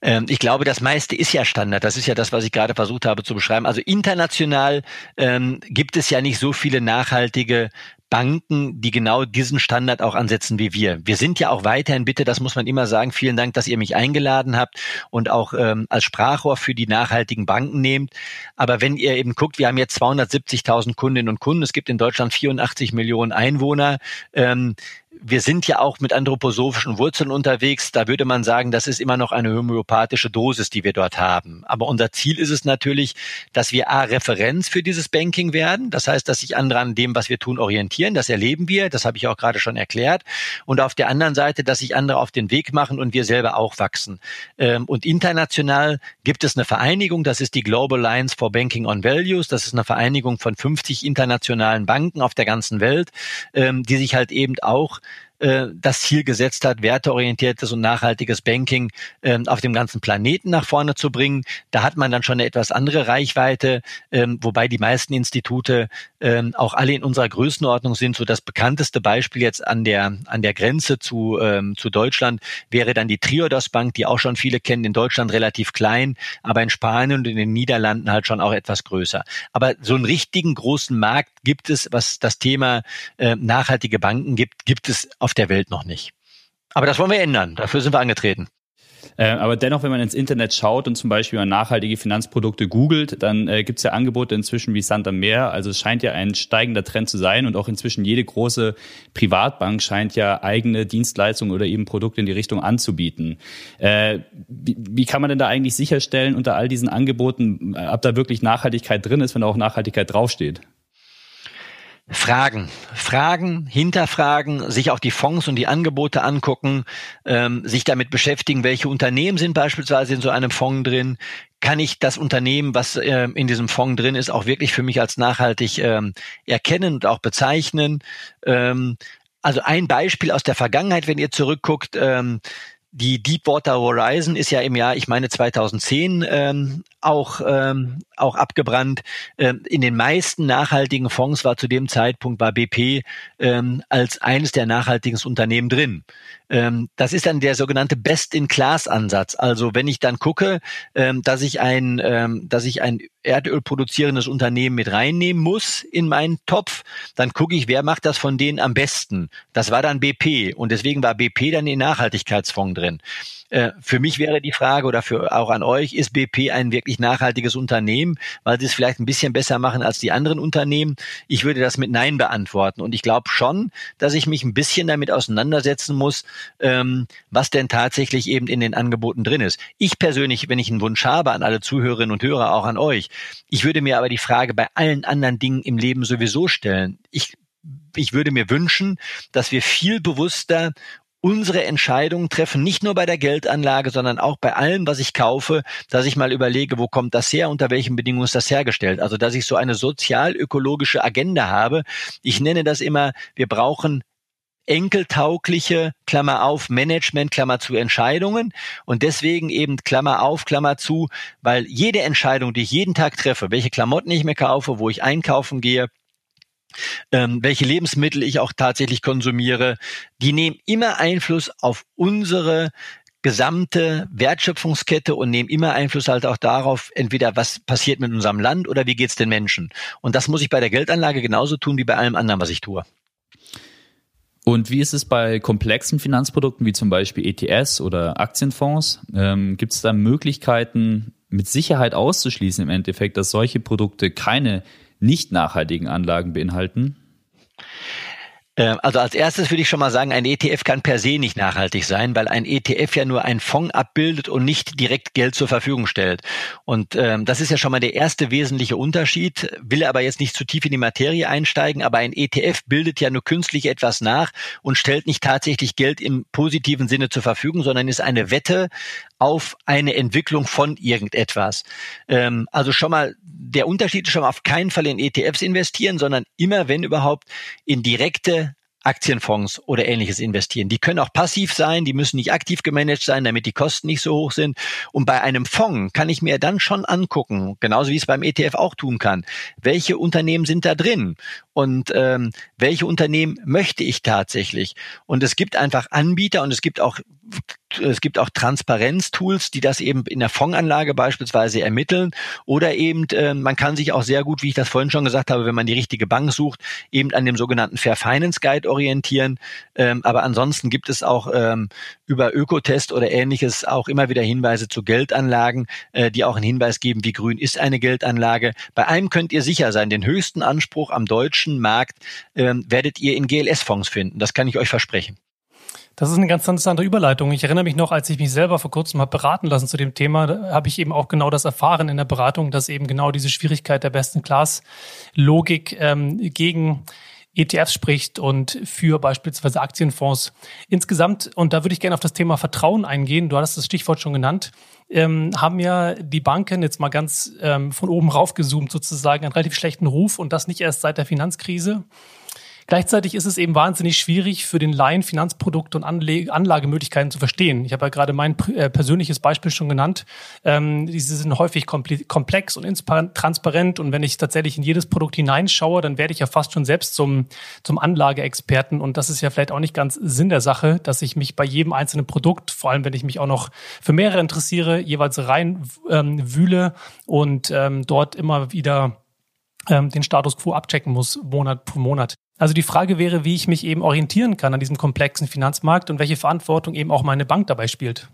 S4: Ähm, ich glaube, das meiste ist ja Standard. Das ist ja das, was ich gerade versucht habe zu beschreiben. Also international ähm, gibt es ja nicht so viele nachhaltige Banken, die genau diesen Standard auch ansetzen wie wir. Wir sind ja auch weiterhin, bitte, das muss man immer sagen, vielen Dank, dass ihr mich eingeladen habt und auch ähm, als Sprachrohr für die nachhaltigen Banken nehmt. Aber wenn ihr eben guckt, wir haben jetzt 270.000 Kundinnen und Kunden, es gibt in Deutschland 84 Millionen Einwohner. Ähm, wir sind ja auch mit anthroposophischen Wurzeln unterwegs. Da würde man sagen, das ist immer noch eine homöopathische Dosis, die wir dort haben. Aber unser Ziel ist es natürlich, dass wir A, Referenz für dieses Banking werden. Das heißt, dass sich andere an dem, was wir tun, orientieren. Das erleben wir. Das habe ich auch gerade schon erklärt. Und auf der anderen Seite, dass sich andere auf den Weg machen und wir selber auch wachsen. Ähm, und international gibt es eine Vereinigung. Das ist die Global Alliance for Banking on Values. Das ist eine Vereinigung von 50 internationalen Banken auf der ganzen Welt, ähm, die sich halt eben auch äh, das Ziel gesetzt hat, werteorientiertes und nachhaltiges Banking äh, auf dem ganzen Planeten nach vorne zu bringen. Da hat man dann schon eine etwas andere Reichweite, äh, wobei die meisten Institute äh, auch alle in unserer Größenordnung sind. So das bekannteste Beispiel jetzt an der an der Grenze zu ähm, zu Deutschland wäre dann die Triodos Bank, die auch schon viele kennen. In Deutschland relativ klein, aber in Spanien und in den Niederlanden halt schon auch etwas größer. Aber so einen richtigen großen Markt gibt es, was das Thema äh, nachhaltige Banken gibt, gibt es auf der Welt noch nicht. Aber das wollen wir ändern. Dafür sind wir angetreten.
S3: Äh, aber dennoch, wenn man ins Internet schaut und zum Beispiel nachhaltige Finanzprodukte googelt, dann äh, gibt es ja Angebote inzwischen wie Santander. Also es scheint ja ein steigender Trend zu sein und auch inzwischen jede große Privatbank scheint ja eigene Dienstleistungen oder eben Produkte in die Richtung anzubieten. Äh, wie, wie kann man denn da eigentlich sicherstellen unter all diesen Angeboten, äh, ob da wirklich Nachhaltigkeit drin ist, wenn da auch Nachhaltigkeit draufsteht?
S4: Fragen, Fragen, hinterfragen, sich auch die Fonds und die Angebote angucken, ähm, sich damit beschäftigen, welche Unternehmen sind beispielsweise in so einem Fonds drin. Kann ich das Unternehmen, was äh, in diesem Fonds drin ist, auch wirklich für mich als nachhaltig ähm, erkennen und auch bezeichnen? Ähm, also ein Beispiel aus der Vergangenheit, wenn ihr zurückguckt, ähm, die Deepwater Horizon ist ja im Jahr, ich meine 2010 ähm, auch ähm, auch abgebrannt. Ähm, in den meisten nachhaltigen Fonds war zu dem Zeitpunkt war BP ähm, als eines der nachhaltigen Unternehmen drin. Ähm, das ist dann der sogenannte Best-in-Class-Ansatz. Also wenn ich dann gucke, ähm, dass ich ein ähm, dass ich ein Erdöl produzierendes Unternehmen mit reinnehmen muss in meinen Topf, dann gucke ich, wer macht das von denen am besten. Das war dann BP und deswegen war BP dann in Nachhaltigkeitsfonds drin. Äh, für mich wäre die Frage oder für auch an euch, ist BP ein wirklich nachhaltiges Unternehmen, weil sie es vielleicht ein bisschen besser machen als die anderen Unternehmen? Ich würde das mit Nein beantworten. Und ich glaube schon, dass ich mich ein bisschen damit auseinandersetzen muss, ähm, was denn tatsächlich eben in den Angeboten drin ist. Ich persönlich, wenn ich einen Wunsch habe an alle Zuhörerinnen und Hörer, auch an euch, ich würde mir aber die Frage bei allen anderen Dingen im Leben sowieso stellen. Ich ich würde mir wünschen, dass wir viel bewusster unsere Entscheidungen treffen, nicht nur bei der Geldanlage, sondern auch bei allem, was ich kaufe, dass ich mal überlege, wo kommt das her, unter welchen Bedingungen ist das hergestellt. Also, dass ich so eine sozial-ökologische Agenda habe. Ich nenne das immer, wir brauchen enkeltaugliche, Klammer auf, Management, Klammer zu Entscheidungen und deswegen eben Klammer auf, Klammer zu, weil jede Entscheidung, die ich jeden Tag treffe, welche Klamotten ich mir kaufe, wo ich einkaufen gehe, ähm, welche Lebensmittel ich auch tatsächlich konsumiere, die nehmen immer Einfluss auf unsere gesamte Wertschöpfungskette und nehmen immer Einfluss halt auch darauf, entweder was passiert mit unserem Land oder wie geht's den Menschen. Und das muss ich bei der Geldanlage genauso tun wie bei allem anderen, was ich tue.
S3: Und wie ist es bei komplexen Finanzprodukten wie zum Beispiel ETS oder Aktienfonds? Ähm, Gibt es da Möglichkeiten, mit Sicherheit auszuschließen im Endeffekt, dass solche Produkte keine nicht nachhaltigen Anlagen beinhalten?
S4: Ähm, also als erstes würde ich schon mal sagen, ein ETF kann per se nicht nachhaltig sein, weil ein ETF ja nur einen Fonds abbildet und nicht direkt Geld zur Verfügung stellt. Und ähm, das ist ja schon mal der erste wesentliche Unterschied. Will aber jetzt nicht zu tief in die Materie einsteigen, aber ein ETF bildet ja nur künstlich etwas nach und stellt nicht tatsächlich Geld im positiven Sinne zur Verfügung, sondern ist eine Wette auf eine Entwicklung von irgendetwas. Ähm, also schon mal der Unterschied ist schon mal auf keinen Fall in ETFs investieren, sondern immer, wenn überhaupt, in direkte Aktienfonds oder ähnliches investieren. Die können auch passiv sein, die müssen nicht aktiv gemanagt sein, damit die Kosten nicht so hoch sind. Und bei einem Fonds kann ich mir dann schon angucken, genauso wie es beim ETF auch tun kann, welche Unternehmen sind da drin und ähm, welche Unternehmen möchte ich tatsächlich. Und es gibt einfach Anbieter und es gibt auch es gibt auch Transparenztools, die das eben in der Fondsanlage beispielsweise ermitteln. Oder eben, äh, man kann sich auch sehr gut, wie ich das vorhin schon gesagt habe, wenn man die richtige Bank sucht, eben an dem sogenannten Fair Finance Guide orientieren. Ähm, aber ansonsten gibt es auch ähm, über Ökotest oder ähnliches auch immer wieder Hinweise zu Geldanlagen, äh, die auch einen Hinweis geben, wie grün ist eine Geldanlage. Bei einem könnt ihr sicher sein, den höchsten Anspruch am deutschen Markt äh, werdet ihr in GLS-Fonds finden. Das kann ich euch versprechen.
S2: Das ist eine ganz interessante Überleitung. Ich erinnere mich noch, als ich mich selber vor kurzem habe beraten lassen zu dem Thema, habe ich eben auch genau das erfahren in der Beratung, dass eben genau diese Schwierigkeit der besten Class-Logik ähm, gegen ETFs spricht und für beispielsweise Aktienfonds insgesamt. Und da würde ich gerne auf das Thema Vertrauen eingehen. Du hattest das Stichwort schon genannt. Ähm, haben ja die Banken jetzt mal ganz ähm, von oben raufgezoomt sozusagen einen relativ schlechten Ruf und das nicht erst seit der Finanzkrise. Gleichzeitig ist es eben wahnsinnig schwierig für den Laien Finanzprodukte und Anle Anlagemöglichkeiten zu verstehen. Ich habe ja gerade mein äh, persönliches Beispiel schon genannt. Ähm, diese sind häufig komplex und transparent und wenn ich tatsächlich in jedes Produkt hineinschaue, dann werde ich ja fast schon selbst zum, zum Anlageexperten und das ist ja vielleicht auch nicht ganz Sinn der Sache, dass ich mich bei jedem einzelnen Produkt, vor allem wenn ich mich auch noch für mehrere interessiere, jeweils rein ähm, und ähm, dort immer wieder ähm, den Status quo abchecken muss, Monat pro Monat. Also die Frage wäre, wie ich mich eben orientieren kann an diesem komplexen Finanzmarkt und welche Verantwortung eben auch meine Bank dabei spielt.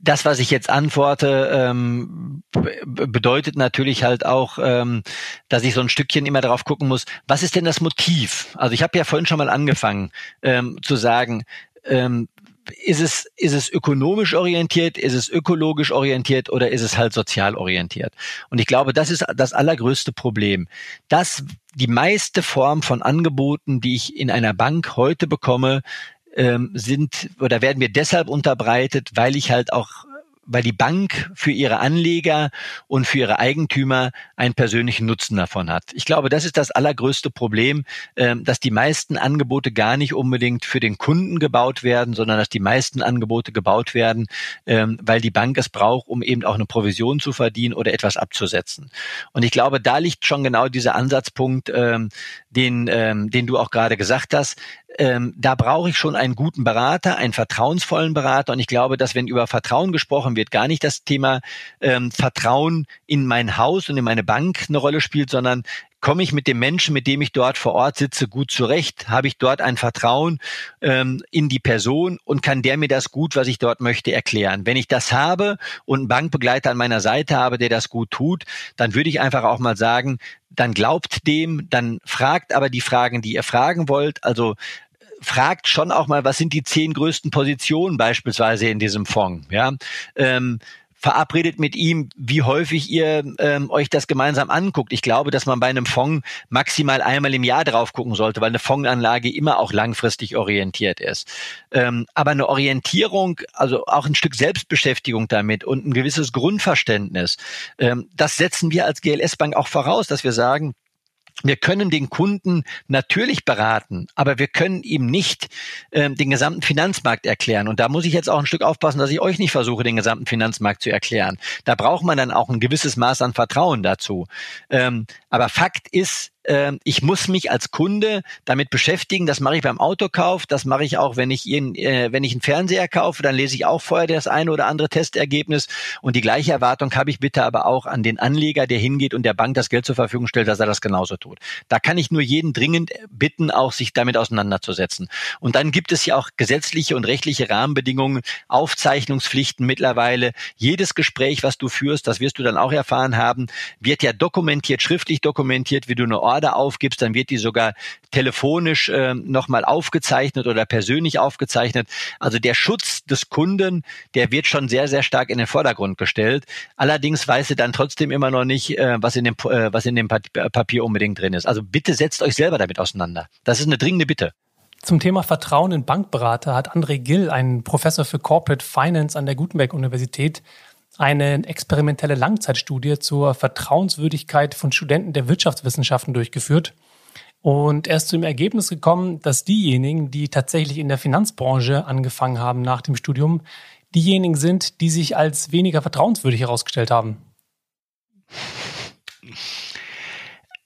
S4: Das, was ich jetzt antworte, ähm, bedeutet natürlich halt auch, ähm, dass ich so ein Stückchen immer darauf gucken muss, was ist denn das Motiv? Also ich habe ja vorhin schon mal angefangen ähm, zu sagen, ähm, ist es, ist es ökonomisch orientiert, ist es ökologisch orientiert oder ist es halt sozial orientiert? Und ich glaube, das ist das allergrößte Problem. Dass die meiste Form von Angeboten, die ich in einer Bank heute bekomme, ähm, sind oder werden mir deshalb unterbreitet, weil ich halt auch weil die Bank für ihre Anleger und für ihre Eigentümer einen persönlichen Nutzen davon hat. Ich glaube, das ist das allergrößte Problem, ähm, dass die meisten Angebote gar nicht unbedingt für den Kunden gebaut werden, sondern dass die meisten Angebote gebaut werden, ähm, weil die Bank es braucht, um eben auch eine Provision zu verdienen oder etwas abzusetzen. Und ich glaube, da liegt schon genau dieser Ansatzpunkt, ähm, den, den du auch gerade gesagt hast ähm, da brauche ich schon einen guten Berater, einen vertrauensvollen Berater. Und ich glaube, dass wenn über Vertrauen gesprochen wird, gar nicht das Thema ähm, Vertrauen in mein Haus und in meine Bank eine Rolle spielt, sondern komme ich mit dem Menschen, mit dem ich dort vor Ort sitze, gut zurecht? Habe ich dort ein Vertrauen ähm, in die Person und kann der mir das gut, was ich dort möchte, erklären? Wenn ich das habe und einen Bankbegleiter an meiner Seite habe, der das gut tut, dann würde ich einfach auch mal sagen, dann glaubt dem, dann fragt aber die Fragen, die ihr fragen wollt. Also fragt schon auch mal, was sind die zehn größten Positionen beispielsweise in diesem Fonds? Ja, ähm, verabredet mit ihm, wie häufig ihr ähm, euch das gemeinsam anguckt. Ich glaube, dass man bei einem Fonds maximal einmal im Jahr drauf gucken sollte, weil eine Fondsanlage immer auch langfristig orientiert ist. Ähm, aber eine Orientierung, also auch ein Stück Selbstbeschäftigung damit und ein gewisses Grundverständnis, ähm, das setzen wir als GLS Bank auch voraus, dass wir sagen, wir können den Kunden natürlich beraten, aber wir können ihm nicht ähm, den gesamten Finanzmarkt erklären. Und da muss ich jetzt auch ein Stück aufpassen, dass ich euch nicht versuche, den gesamten Finanzmarkt zu erklären. Da braucht man dann auch ein gewisses Maß an Vertrauen dazu. Ähm, aber Fakt ist, äh, ich muss mich als Kunde damit beschäftigen. Das mache ich beim Autokauf, das mache ich auch, wenn ich, ihn, äh, wenn ich einen Fernseher kaufe, dann lese ich auch vorher das eine oder andere Testergebnis. Und die gleiche Erwartung habe ich bitte aber auch an den Anleger, der hingeht und der Bank das Geld zur Verfügung stellt, dass er das genauso tut. Da kann ich nur jeden dringend bitten, auch sich damit auseinanderzusetzen. Und dann gibt es ja auch gesetzliche und rechtliche Rahmenbedingungen, Aufzeichnungspflichten mittlerweile. Jedes Gespräch, was du führst, das wirst du dann auch erfahren haben, wird ja dokumentiert, schriftlich dokumentiert, wie du eine Order aufgibst, dann wird die sogar telefonisch äh, nochmal aufgezeichnet oder persönlich aufgezeichnet. Also der Schutz des Kunden, der wird schon sehr, sehr stark in den Vordergrund gestellt. Allerdings weiß er dann trotzdem immer noch nicht, äh, was in dem, äh, was in dem Papier unbedingt drin ist. Also bitte setzt euch selber damit auseinander. Das ist eine dringende Bitte.
S2: Zum Thema Vertrauen in Bankberater hat André Gill, ein Professor für Corporate Finance an der Gutenberg Universität, eine experimentelle Langzeitstudie zur Vertrauenswürdigkeit von Studenten der Wirtschaftswissenschaften durchgeführt. Und er ist zu dem Ergebnis gekommen, dass diejenigen, die tatsächlich in der Finanzbranche angefangen haben nach dem Studium, diejenigen sind, die sich als weniger vertrauenswürdig herausgestellt haben.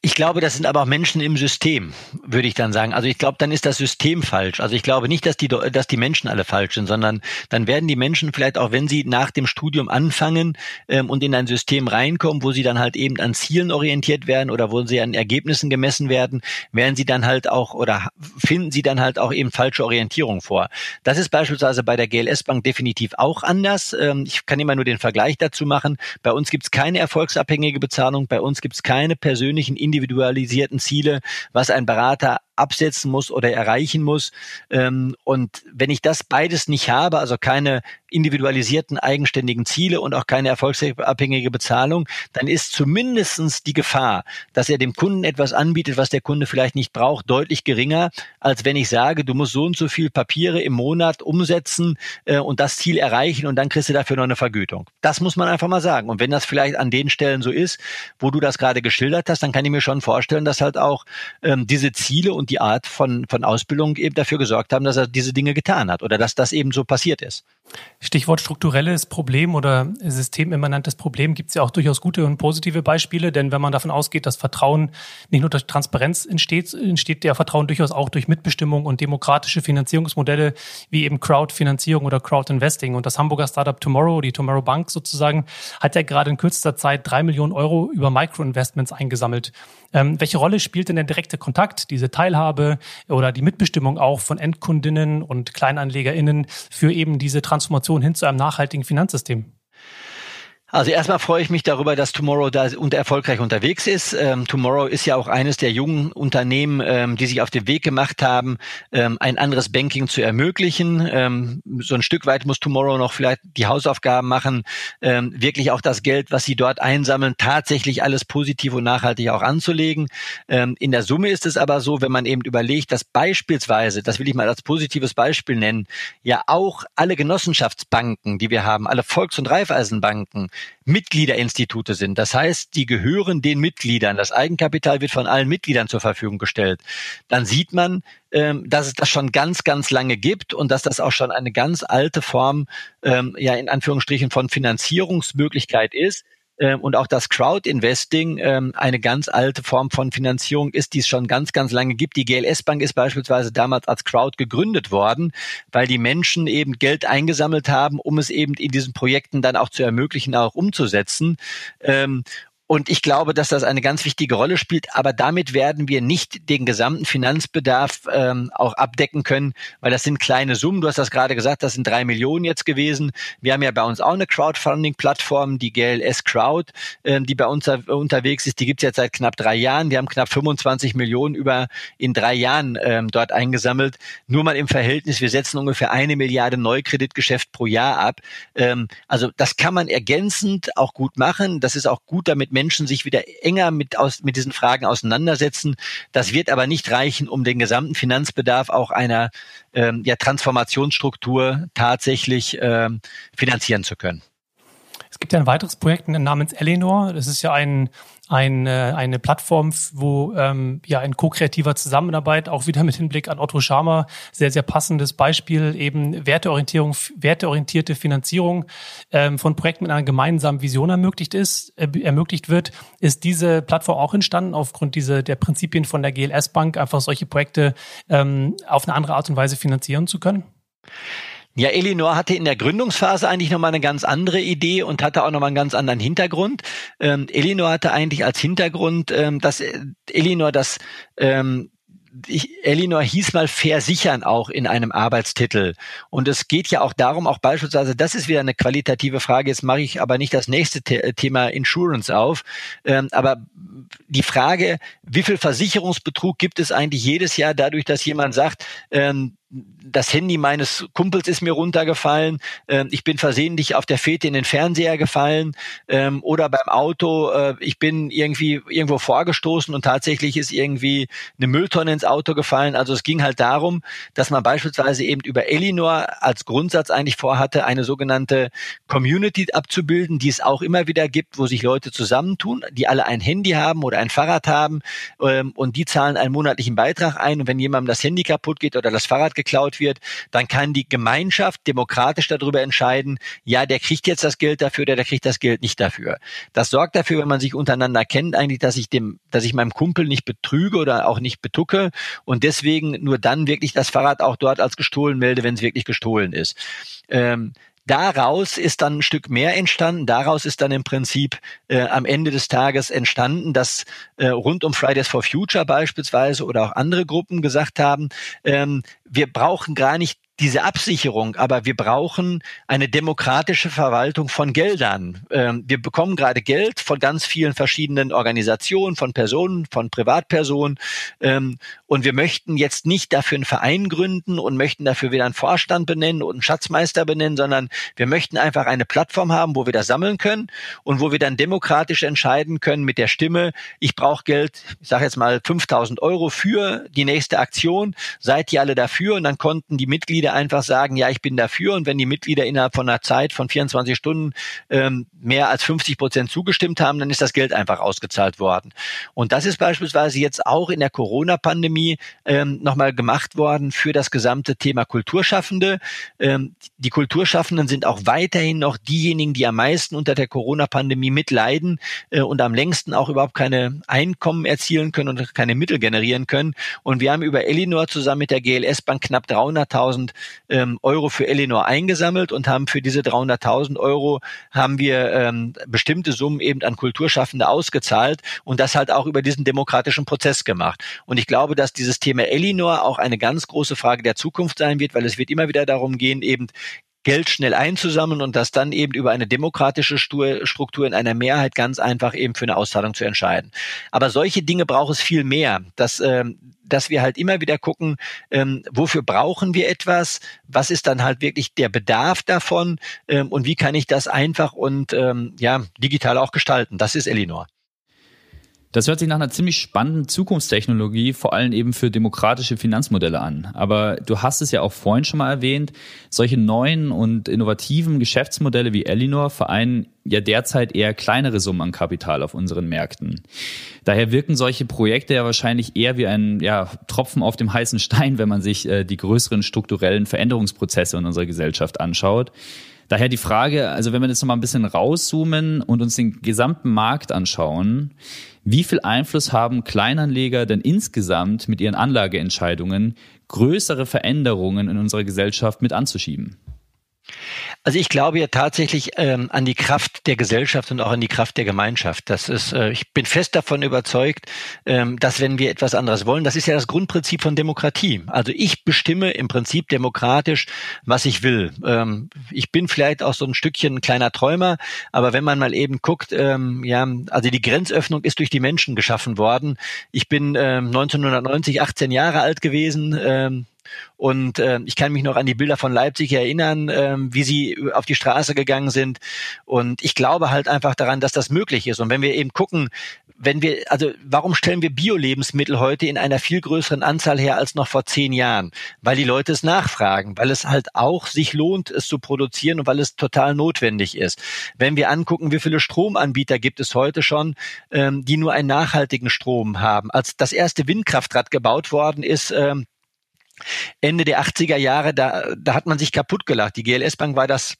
S4: Ich glaube, das sind aber auch Menschen im System, würde ich dann sagen. Also ich glaube, dann ist das System falsch. Also ich glaube nicht, dass die, dass die Menschen alle falsch sind, sondern dann werden die Menschen vielleicht auch, wenn sie nach dem Studium anfangen ähm, und in ein System reinkommen, wo sie dann halt eben an Zielen orientiert werden oder wo sie an Ergebnissen gemessen werden, werden sie dann halt auch oder finden sie dann halt auch eben falsche Orientierung vor. Das ist beispielsweise bei der GLS Bank definitiv auch anders. Ähm, ich kann immer nur den Vergleich dazu machen. Bei uns gibt es keine erfolgsabhängige Bezahlung, bei uns gibt es keine persönlichen individualisierten Ziele, was ein Berater absetzen muss oder erreichen muss. Ähm, und wenn ich das beides nicht habe, also keine individualisierten eigenständigen Ziele und auch keine erfolgsabhängige Bezahlung, dann ist zumindestens die Gefahr, dass er dem Kunden etwas anbietet, was der Kunde vielleicht nicht braucht, deutlich geringer, als wenn ich sage, du musst so und so viel Papiere im Monat umsetzen äh, und das Ziel erreichen und dann kriegst du dafür noch eine Vergütung. Das muss man einfach mal sagen. Und wenn das vielleicht an den Stellen so ist, wo du das gerade geschildert hast, dann kann ich mir schon vorstellen, dass halt auch ähm, diese Ziele die Art von, von Ausbildung eben dafür gesorgt haben, dass er diese Dinge getan hat oder dass das eben so passiert ist.
S2: Stichwort strukturelles Problem oder systemimmanentes Problem gibt es ja auch durchaus gute und positive Beispiele, denn wenn man davon ausgeht, dass Vertrauen nicht nur durch Transparenz entsteht, entsteht der Vertrauen durchaus auch durch Mitbestimmung und demokratische Finanzierungsmodelle wie eben Crowdfinanzierung oder Crowdinvesting. Und das Hamburger Startup Tomorrow, die Tomorrow Bank sozusagen, hat ja gerade in kürzester Zeit drei Millionen Euro über Microinvestments eingesammelt. Ähm, welche Rolle spielt denn der direkte Kontakt, diese Teilhabe oder die Mitbestimmung auch von Endkundinnen und KleinanlegerInnen für eben diese Transformation hin zu einem nachhaltigen Finanzsystem?
S4: Also erstmal freue ich mich darüber, dass Tomorrow da unter erfolgreich unterwegs ist. Ähm, Tomorrow ist ja auch eines der jungen Unternehmen, ähm, die sich auf den Weg gemacht haben, ähm, ein anderes Banking zu ermöglichen. Ähm, so ein Stück weit muss Tomorrow noch vielleicht die Hausaufgaben machen, ähm, wirklich auch das Geld, was sie dort einsammeln, tatsächlich alles positiv und nachhaltig auch anzulegen. Ähm, in der Summe ist es aber so, wenn man eben überlegt, dass beispielsweise, das will ich mal als positives Beispiel nennen, ja auch alle Genossenschaftsbanken, die wir haben, alle Volks- und Raiffeisenbanken, Mitgliederinstitute sind. Das heißt, die gehören den Mitgliedern. Das Eigenkapital wird von allen Mitgliedern zur Verfügung gestellt. Dann sieht man, ähm, dass es das schon ganz, ganz lange gibt und dass das auch schon eine ganz alte Form, ähm, ja in Anführungsstrichen von Finanzierungsmöglichkeit ist ähm, und auch das Crowd-Investing ähm, eine ganz alte Form von Finanzierung ist, die es schon ganz, ganz lange gibt. Die GLS Bank ist beispielsweise damals als Crowd gegründet worden, weil die Menschen eben Geld eingesammelt haben, um es eben in diesen Projekten dann auch zu ermöglichen, auch umzusetzen. Ähm, und ich glaube, dass das eine ganz wichtige Rolle spielt. Aber damit werden wir nicht den gesamten Finanzbedarf ähm, auch abdecken können, weil das sind kleine Summen. Du hast das gerade gesagt, das sind drei Millionen jetzt gewesen. Wir haben ja bei uns auch eine Crowdfunding-Plattform, die GLS Crowd, ähm, die bei uns unterwegs ist. Die gibt es jetzt seit knapp drei Jahren. Wir haben knapp 25 Millionen über in drei Jahren ähm, dort eingesammelt. Nur mal im Verhältnis, wir setzen ungefähr eine Milliarde Neukreditgeschäft pro Jahr ab. Ähm, also das kann man ergänzend auch gut machen. Das ist auch gut, damit Menschen sich wieder enger mit, aus, mit diesen Fragen auseinandersetzen. Das wird aber nicht reichen, um den gesamten Finanzbedarf auch einer ähm, ja, Transformationsstruktur tatsächlich ähm, finanzieren zu können.
S2: Es gibt ja ein weiteres Projekt namens Eleanor. Das ist ja ein ein, äh, eine Plattform, wo ähm, ja in ko-kreativer Zusammenarbeit, auch wieder mit Hinblick an Otto Scharmer, sehr, sehr passendes Beispiel, eben Werteorientierung, werteorientierte Finanzierung ähm, von Projekten mit einer gemeinsamen Vision ermöglicht ist, äh, ermöglicht wird, ist diese Plattform auch entstanden aufgrund dieser der Prinzipien von der GLS Bank, einfach solche Projekte ähm, auf eine andere Art und Weise finanzieren zu können?
S4: Ja, Elinor hatte in der Gründungsphase eigentlich nochmal eine ganz andere Idee und hatte auch nochmal einen ganz anderen Hintergrund. Ähm, Elinor hatte eigentlich als Hintergrund, ähm, dass äh, Elinor das ähm, ich, Elinor hieß mal versichern auch in einem Arbeitstitel. Und es geht ja auch darum, auch beispielsweise, das ist wieder eine qualitative Frage, jetzt mache ich aber nicht das nächste The Thema Insurance auf, ähm, aber die Frage, wie viel Versicherungsbetrug gibt es eigentlich jedes Jahr dadurch, dass jemand sagt, ähm, das Handy meines Kumpels ist mir runtergefallen, ähm, ich bin versehentlich auf der Fete in den Fernseher gefallen ähm, oder beim Auto, äh, ich bin irgendwie irgendwo vorgestoßen und tatsächlich ist irgendwie eine Mülltonne ins Auto gefallen. Also es ging halt darum, dass man beispielsweise eben über Elinor als Grundsatz eigentlich vorhatte, eine sogenannte Community abzubilden, die es auch immer wieder gibt, wo sich Leute zusammentun, die alle ein Handy haben oder ein Fahrrad haben ähm, und die zahlen einen monatlichen Beitrag ein und wenn jemandem das Handy kaputt geht oder das Fahrrad geklaut wird, dann kann die Gemeinschaft demokratisch darüber entscheiden, ja, der kriegt jetzt das Geld dafür oder der kriegt das Geld nicht dafür. Das sorgt dafür, wenn man sich untereinander kennt, eigentlich, dass ich dem, dass ich meinem Kumpel nicht betrüge oder auch nicht betucke und deswegen nur dann wirklich das Fahrrad auch dort als gestohlen melde, wenn es wirklich gestohlen ist. Ähm, Daraus ist dann ein Stück mehr entstanden. Daraus ist dann im Prinzip äh, am Ende des Tages entstanden, dass äh, rund um Fridays for Future beispielsweise oder auch andere Gruppen gesagt haben, ähm, wir brauchen gar nicht diese Absicherung, aber wir brauchen eine demokratische Verwaltung von Geldern. Ähm, wir bekommen gerade Geld von ganz vielen verschiedenen Organisationen, von Personen, von Privatpersonen. Ähm, und wir möchten jetzt nicht dafür einen Verein gründen und möchten dafür wieder einen Vorstand benennen und einen Schatzmeister benennen, sondern wir möchten einfach eine Plattform haben, wo wir das sammeln können und wo wir dann demokratisch entscheiden können mit der Stimme, ich brauche Geld, ich sage jetzt mal 5000 Euro für die nächste Aktion, seid ihr alle dafür? Und dann konnten die Mitglieder Mitglieder einfach sagen, ja, ich bin dafür und wenn die Mitglieder innerhalb von einer Zeit von 24 Stunden ähm, mehr als 50 Prozent zugestimmt haben, dann ist das Geld einfach ausgezahlt worden. Und das ist beispielsweise jetzt auch in der Corona-Pandemie ähm, nochmal gemacht worden für das gesamte Thema Kulturschaffende. Ähm, die Kulturschaffenden sind auch weiterhin noch diejenigen, die am meisten unter der Corona-Pandemie mitleiden äh, und am längsten auch überhaupt keine Einkommen erzielen können und keine Mittel generieren können. Und wir haben über Elinor zusammen mit der GLS Bank knapp 300.000 ähm, Euro für Elinor eingesammelt und haben für diese 300.000 Euro haben wir ähm, bestimmte Summen eben an Kulturschaffende ausgezahlt und das halt auch über diesen demokratischen Prozess gemacht. Und ich glaube, dass dieses Thema Elinor auch eine ganz große Frage der Zukunft sein wird, weil es wird immer wieder darum gehen, eben Geld schnell einzusammeln und das dann eben über eine demokratische Struktur in einer Mehrheit ganz einfach eben für eine Auszahlung zu entscheiden. Aber solche Dinge braucht es viel mehr, dass, ähm, dass wir halt immer wieder gucken, ähm, wofür brauchen wir etwas, was ist dann halt wirklich der Bedarf davon ähm, und wie kann ich das einfach und ähm, ja digital auch gestalten. Das ist Elinor.
S3: Das hört sich nach einer ziemlich spannenden Zukunftstechnologie, vor allem eben für demokratische Finanzmodelle an. Aber du hast es ja auch vorhin schon mal erwähnt, solche neuen und innovativen Geschäftsmodelle wie Elinor vereinen ja derzeit eher kleinere Summen an Kapital auf unseren Märkten. Daher wirken solche Projekte ja wahrscheinlich eher wie ein ja, Tropfen auf dem heißen Stein, wenn man sich äh, die größeren strukturellen Veränderungsprozesse in unserer Gesellschaft anschaut. Daher die Frage, also wenn wir jetzt noch mal ein bisschen rauszoomen und uns den gesamten Markt anschauen, wie viel Einfluss haben Kleinanleger denn insgesamt mit ihren Anlageentscheidungen, größere Veränderungen in unserer Gesellschaft mit anzuschieben?
S4: Also ich glaube ja tatsächlich ähm, an die Kraft der Gesellschaft und auch an die Kraft der Gemeinschaft. Das ist, äh, ich bin fest davon überzeugt, ähm, dass wenn wir etwas anderes wollen, das ist ja das Grundprinzip von Demokratie. Also ich bestimme im Prinzip demokratisch, was ich will. Ähm, ich bin vielleicht auch so ein Stückchen ein kleiner Träumer, aber wenn man mal eben guckt, ähm, ja, also die Grenzöffnung ist durch die Menschen geschaffen worden. Ich bin ähm, 1990 18 Jahre alt gewesen. Ähm, und äh, ich kann mich noch an die Bilder von Leipzig erinnern, äh, wie sie auf die Straße gegangen sind. Und ich glaube halt einfach daran, dass das möglich ist. Und wenn wir eben gucken, wenn wir, also warum stellen wir Bio-Lebensmittel heute in einer viel größeren Anzahl her als noch vor zehn Jahren? Weil die Leute es nachfragen, weil es halt auch sich lohnt, es zu produzieren und weil es total notwendig ist. Wenn wir angucken, wie viele Stromanbieter gibt es heute schon, ähm, die nur einen nachhaltigen Strom haben. Als das erste Windkraftrad gebaut worden ist, ähm, Ende der 80er Jahre, da, da hat man sich kaputt gelacht. Die GLS Bank war das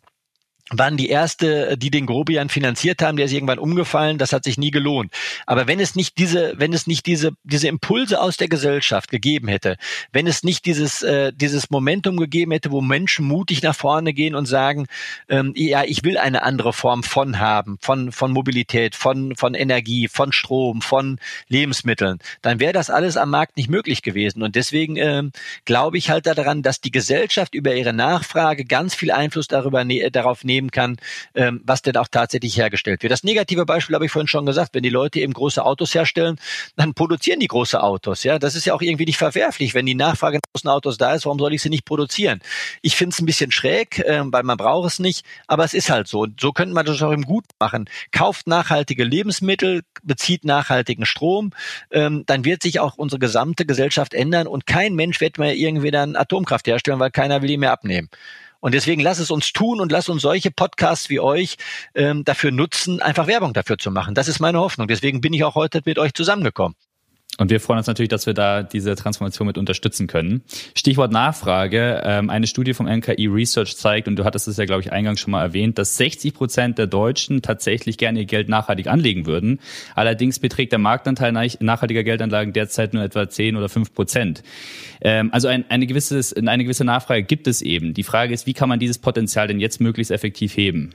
S4: waren die erste, die den Grobian finanziert haben, der ist irgendwann umgefallen, das hat sich nie gelohnt. Aber wenn es nicht diese, wenn es nicht diese, diese Impulse aus der Gesellschaft gegeben hätte, wenn es nicht dieses, äh, dieses Momentum gegeben hätte, wo Menschen mutig nach vorne gehen und sagen, ähm, ja, ich will eine andere Form von haben, von, von Mobilität, von, von Energie, von Strom, von Lebensmitteln, dann wäre das alles am Markt nicht möglich gewesen. Und deswegen ähm, glaube ich halt daran, dass die Gesellschaft über ihre Nachfrage ganz viel Einfluss darüber, ne darauf nehmen kann, ähm, was denn auch tatsächlich hergestellt wird. Das negative Beispiel habe ich vorhin schon gesagt, wenn die Leute eben große Autos herstellen, dann produzieren die große Autos. Ja, das ist ja auch irgendwie nicht verwerflich. Wenn die Nachfrage nach großen Autos da ist, warum soll ich sie nicht produzieren? Ich finde es ein bisschen schräg, äh, weil man braucht es nicht, aber es ist halt so. Und so könnte man das auch im Gut machen. Kauft nachhaltige Lebensmittel, bezieht nachhaltigen Strom, ähm, dann wird sich auch unsere gesamte Gesellschaft ändern und kein Mensch wird mehr irgendwie dann Atomkraft herstellen, weil keiner will ihn mehr abnehmen. Und deswegen lass es uns tun und lass uns solche Podcasts wie euch ähm, dafür nutzen, einfach Werbung dafür zu machen. Das ist meine Hoffnung. Deswegen bin ich auch heute mit euch zusammengekommen.
S3: Und wir freuen uns natürlich, dass wir da diese Transformation mit unterstützen können. Stichwort Nachfrage. Ähm, eine Studie vom NKI Research zeigt, und du hattest es ja, glaube ich, eingangs schon mal erwähnt, dass 60 Prozent der Deutschen tatsächlich gerne ihr Geld nachhaltig anlegen würden. Allerdings beträgt der Marktanteil nachhaltiger Geldanlagen derzeit nur etwa 10 oder 5 Prozent. Ähm, also ein, eine, gewisse, eine gewisse Nachfrage gibt es eben. Die Frage ist, wie kann man dieses Potenzial denn jetzt möglichst effektiv heben?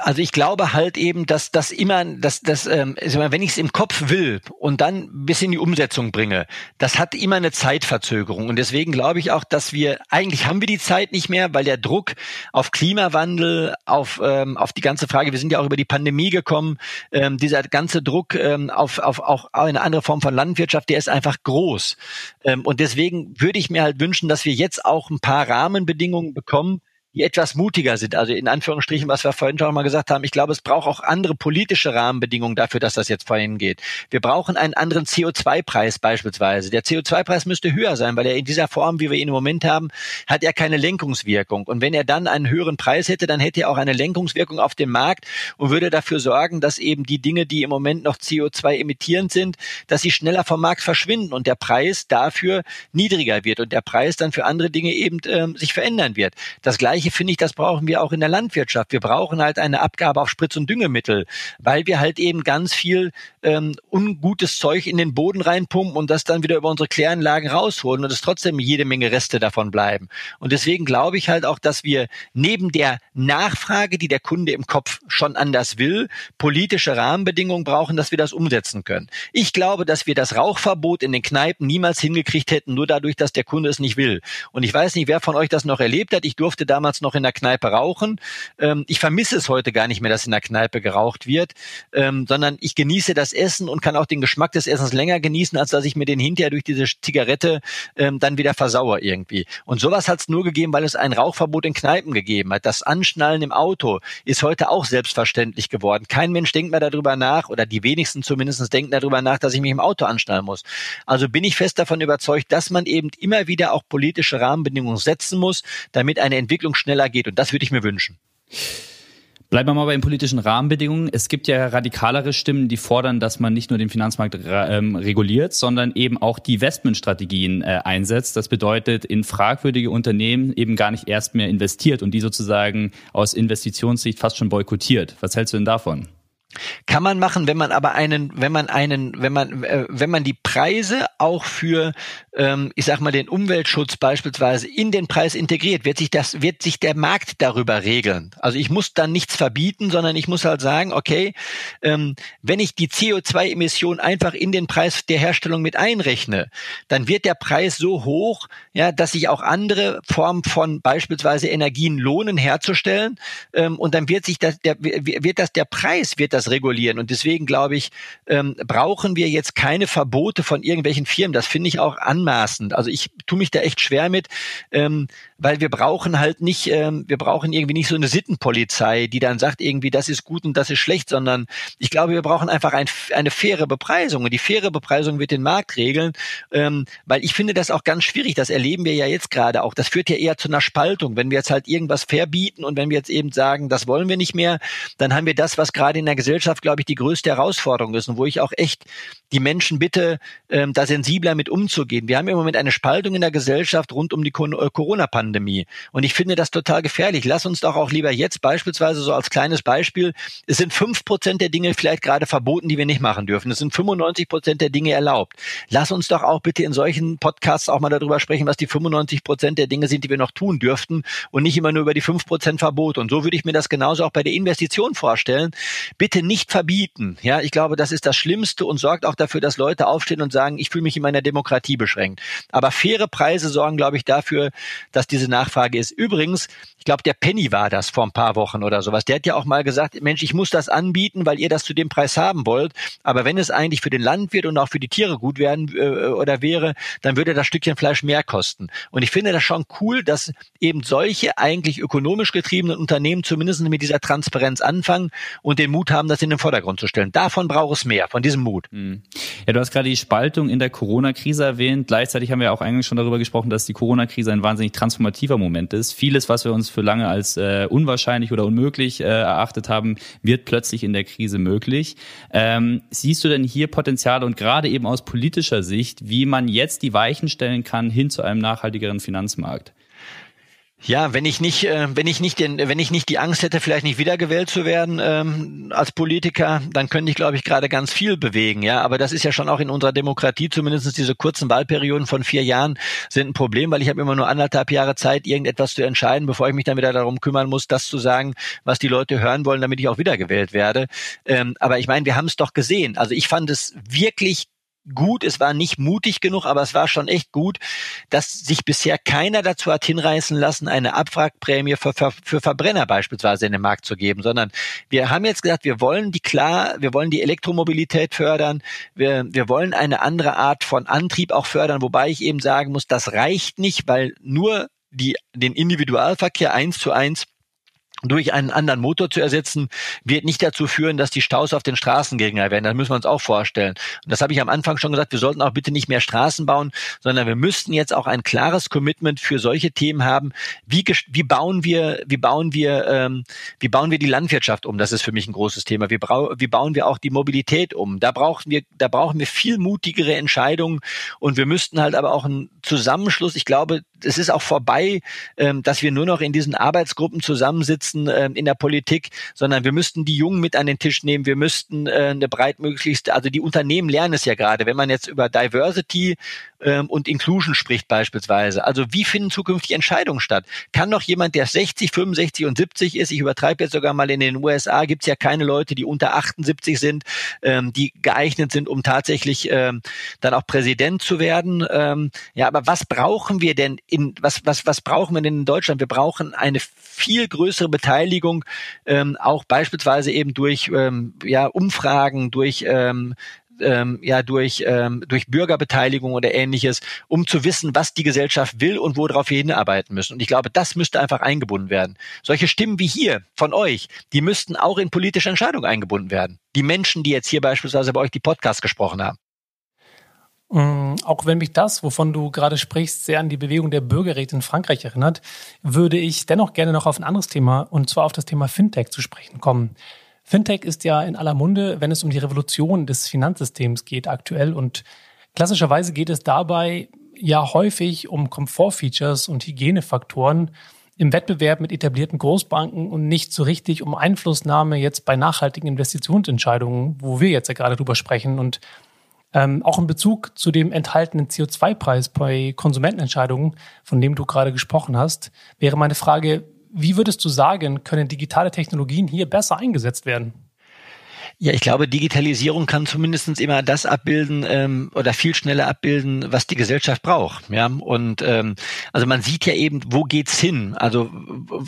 S4: Also ich glaube halt eben, dass das immer, dass das, ähm, wenn ich es im Kopf will und dann bis in die Umsetzung bringe, das hat immer eine Zeitverzögerung. Und deswegen glaube ich auch, dass wir eigentlich haben wir die Zeit nicht mehr, weil der Druck auf Klimawandel, auf ähm, auf die ganze Frage, wir sind ja auch über die Pandemie gekommen, ähm, dieser ganze Druck ähm, auf auf auch eine andere Form von Landwirtschaft, der ist einfach groß. Ähm, und deswegen würde ich mir halt wünschen, dass wir jetzt auch ein paar Rahmenbedingungen bekommen, die etwas mutiger sind. Also in Anführungsstrichen, was wir vorhin schon mal gesagt haben, ich glaube, es braucht auch andere politische Rahmenbedingungen dafür, dass das jetzt vorhin geht. Wir brauchen einen anderen CO2-Preis beispielsweise. Der CO2-Preis müsste höher sein, weil er in dieser Form, wie wir ihn im Moment haben, hat er keine Lenkungswirkung. Und wenn er dann einen höheren Preis hätte, dann hätte er auch eine Lenkungswirkung auf dem Markt und würde dafür sorgen, dass eben die Dinge, die im Moment noch CO2 emittierend sind, dass sie schneller vom Markt verschwinden und der Preis dafür niedriger wird und der Preis dann für andere Dinge eben ähm, sich verändern wird. Das Gleiche finde ich, das brauchen wir auch in der Landwirtschaft. Wir brauchen halt eine Abgabe auf Spritz- und Düngemittel, weil wir halt eben ganz viel ähm, ungutes Zeug in den Boden reinpumpen und das dann wieder über unsere Kläranlagen rausholen und es trotzdem jede Menge Reste davon bleiben. Und deswegen glaube ich halt auch, dass wir neben der Nachfrage, die der Kunde im Kopf schon anders will, politische Rahmenbedingungen brauchen, dass wir das umsetzen können. Ich glaube, dass wir das Rauchverbot in den Kneipen niemals hingekriegt hätten, nur dadurch, dass der Kunde es nicht will. Und ich weiß nicht, wer von euch das noch erlebt hat. Ich durfte damals noch in der Kneipe rauchen. Ähm, ich vermisse es heute gar nicht mehr, dass in der Kneipe geraucht wird, ähm, sondern ich genieße das Essen und kann auch den Geschmack des Essens länger genießen, als dass ich mir den hinterher durch diese Zigarette ähm, dann wieder versauere irgendwie. Und sowas hat es nur gegeben, weil es ein Rauchverbot in Kneipen gegeben hat. Das Anschnallen im Auto ist heute auch selbstverständlich geworden. Kein Mensch denkt mehr darüber nach, oder die wenigsten zumindest denken darüber nach, dass ich mich im Auto anschnallen muss. Also bin ich fest davon überzeugt, dass man eben immer wieder auch politische Rahmenbedingungen setzen muss, damit eine Entwicklung schneller geht. Und das würde ich mir wünschen.
S3: Bleiben wir mal bei den politischen Rahmenbedingungen. Es gibt ja radikalere Stimmen, die fordern, dass man nicht nur den Finanzmarkt ähm, reguliert, sondern eben auch die Investmentstrategien äh, einsetzt. Das bedeutet, in fragwürdige Unternehmen eben gar nicht erst mehr investiert und die sozusagen aus Investitionssicht fast schon boykottiert. Was hältst du denn davon?
S4: Kann man machen, wenn man aber einen, wenn man einen, wenn man, äh, wenn man die Preise auch für, ähm, ich sag mal, den Umweltschutz beispielsweise in den Preis integriert, wird sich das, wird sich der Markt darüber regeln. Also ich muss dann nichts verbieten, sondern ich muss halt sagen, okay, ähm, wenn ich die CO2-Emission einfach in den Preis der Herstellung mit einrechne, dann wird der Preis so hoch, ja, dass sich auch andere Formen von beispielsweise Energien lohnen herzustellen, ähm, und dann wird sich das, der, wird das der Preis, wird das regulieren. Und deswegen glaube ich, ähm, brauchen wir jetzt keine Verbote von irgendwelchen Firmen. Das finde ich auch anmaßend. Also ich tue mich da echt schwer mit, ähm, weil wir brauchen halt nicht, ähm, wir brauchen irgendwie nicht so eine Sittenpolizei, die dann sagt irgendwie, das ist gut und das ist schlecht, sondern ich glaube, wir brauchen einfach ein, eine faire Bepreisung. Und die faire Bepreisung wird den Markt regeln, ähm, weil ich finde das auch ganz schwierig. Das erleben wir ja jetzt gerade auch. Das führt ja eher zu einer Spaltung. Wenn wir jetzt halt irgendwas verbieten und wenn wir jetzt eben sagen, das wollen wir nicht mehr, dann haben wir das, was gerade in der Gesellschaft, glaube ich, die größte Herausforderung ist und wo ich auch echt die Menschen bitte, ähm, da sensibler mit umzugehen. Wir haben im Moment eine Spaltung in der Gesellschaft rund um die äh, Corona-Pandemie. Und ich finde das total gefährlich. Lass uns doch auch lieber jetzt beispielsweise so als kleines Beispiel, es sind fünf Prozent der Dinge vielleicht gerade verboten, die wir nicht machen dürfen. Es sind 95 Prozent der Dinge erlaubt. Lass uns doch auch bitte in solchen Podcasts auch mal darüber sprechen, was die 95 Prozent der Dinge sind, die wir noch tun dürften und nicht immer nur über die fünf Prozent Verbot. Und so würde ich mir das genauso auch bei der Investition vorstellen. Bitte nicht verbieten. Ja, ich glaube, das ist das Schlimmste und sorgt auch dafür, dass Leute aufstehen und sagen, ich fühle mich in meiner Demokratie beschränkt. Aber faire Preise sorgen, glaube ich, dafür, dass diese Nachfrage ist. Übrigens, ich glaube, der Penny war das vor ein paar Wochen oder sowas. Der hat ja auch mal gesagt, Mensch, ich muss das anbieten, weil ihr das zu dem Preis haben wollt. Aber wenn es eigentlich für den Landwirt und auch für die Tiere gut werden äh, oder wäre, dann würde das Stückchen Fleisch mehr kosten. Und ich finde das schon cool, dass eben solche eigentlich ökonomisch getriebenen Unternehmen zumindest mit dieser Transparenz anfangen und den Mut haben, das in den Vordergrund zu stellen. Davon braucht es mehr, von diesem Mut.
S3: Mhm. Ja, du hast gerade die Spaltung in der Corona-Krise erwähnt. Gleichzeitig haben wir auch eigentlich schon darüber gesprochen, dass die Corona-Krise ein wahnsinnig transformativer Moment ist. Vieles, was wir uns für lange als äh, unwahrscheinlich oder unmöglich äh, erachtet haben, wird plötzlich in der Krise möglich. Ähm, siehst du denn hier Potenziale und gerade eben aus politischer Sicht, wie man jetzt die Weichen stellen kann hin zu einem nachhaltigeren Finanzmarkt?
S4: Ja, wenn ich nicht, äh, wenn ich nicht den, wenn ich nicht die Angst hätte, vielleicht nicht wiedergewählt zu werden ähm, als Politiker, dann könnte ich, glaube ich, gerade ganz viel bewegen. Ja, aber das ist ja schon auch in unserer Demokratie, zumindest diese kurzen Wahlperioden von vier Jahren sind ein Problem, weil ich habe immer nur anderthalb Jahre Zeit, irgendetwas zu entscheiden, bevor ich mich dann wieder darum kümmern muss, das zu sagen, was die Leute hören wollen, damit ich auch wiedergewählt werde. Ähm, aber ich meine, wir haben es doch gesehen. Also ich fand es wirklich gut, es war nicht mutig genug, aber es war schon echt gut, dass sich bisher keiner dazu hat hinreißen lassen, eine Abwrackprämie für, für, für Verbrenner beispielsweise in den Markt zu geben, sondern wir haben jetzt gesagt, wir wollen die klar, wir wollen die Elektromobilität fördern, wir, wir wollen eine andere Art von Antrieb auch fördern, wobei ich eben sagen muss, das reicht nicht, weil nur die, den Individualverkehr eins zu eins durch einen anderen Motor zu ersetzen, wird nicht dazu führen, dass die Staus auf den Straßen geringer werden. Das müssen wir uns auch vorstellen. Und das habe ich am Anfang schon gesagt, wir sollten auch bitte nicht mehr Straßen bauen, sondern wir müssten jetzt auch ein klares Commitment für solche Themen haben. Wie, wie bauen wir, wie bauen wir, ähm, wie bauen wir die Landwirtschaft um? Das ist für mich ein großes Thema. Wie, wie bauen wir auch die Mobilität um? Da brauchen wir, da brauchen wir viel mutigere Entscheidungen und wir müssten halt aber auch einen Zusammenschluss. Ich glaube, es ist auch vorbei, ähm, dass wir nur noch in diesen Arbeitsgruppen zusammensitzen sitzen äh, in der Politik, sondern wir müssten die Jungen mit an den Tisch nehmen. Wir müssten äh, eine breitmöglichste, also die Unternehmen lernen es ja gerade, wenn man jetzt über Diversity ähm, und Inclusion spricht beispielsweise. Also wie finden zukünftig Entscheidungen statt? Kann noch jemand, der 60, 65 und 70 ist, ich übertreibe jetzt sogar mal in den USA, gibt es ja keine Leute, die unter 78 sind, ähm, die geeignet sind, um tatsächlich ähm, dann auch Präsident zu werden. Ähm, ja, aber was brauchen wir denn in, was, was, was brauchen wir denn in Deutschland? Wir brauchen eine viel größere Beteiligung, ähm, auch beispielsweise eben durch ähm, ja, Umfragen, durch ähm, ähm, ja durch ähm, durch Bürgerbeteiligung oder ähnliches, um zu wissen, was die Gesellschaft will und worauf wir hinarbeiten müssen. Und ich glaube, das müsste einfach eingebunden werden. Solche Stimmen wie hier von euch, die müssten auch in politische Entscheidungen eingebunden werden. Die Menschen, die jetzt hier beispielsweise bei euch die Podcast gesprochen haben.
S2: Mm, auch wenn mich das, wovon du gerade sprichst, sehr an die Bewegung der Bürgerräte in Frankreich erinnert, würde ich dennoch gerne noch auf ein anderes Thema, und zwar auf das Thema Fintech zu sprechen kommen. Fintech ist ja in aller Munde, wenn es um die Revolution des Finanzsystems geht aktuell und klassischerweise geht es dabei ja häufig um Komfortfeatures und Hygienefaktoren im Wettbewerb mit etablierten Großbanken und nicht so richtig um Einflussnahme jetzt bei nachhaltigen Investitionsentscheidungen, wo wir jetzt ja gerade drüber sprechen und ähm, auch in Bezug zu dem enthaltenen CO2-Preis bei Konsumentenentscheidungen, von dem du gerade gesprochen hast, wäre meine Frage, wie würdest du sagen, können digitale Technologien hier besser eingesetzt werden?
S4: Ja, ich glaube, Digitalisierung kann zumindestens immer das abbilden ähm, oder viel schneller abbilden, was die Gesellschaft braucht. Ja, und ähm, also man sieht ja eben, wo geht's hin? Also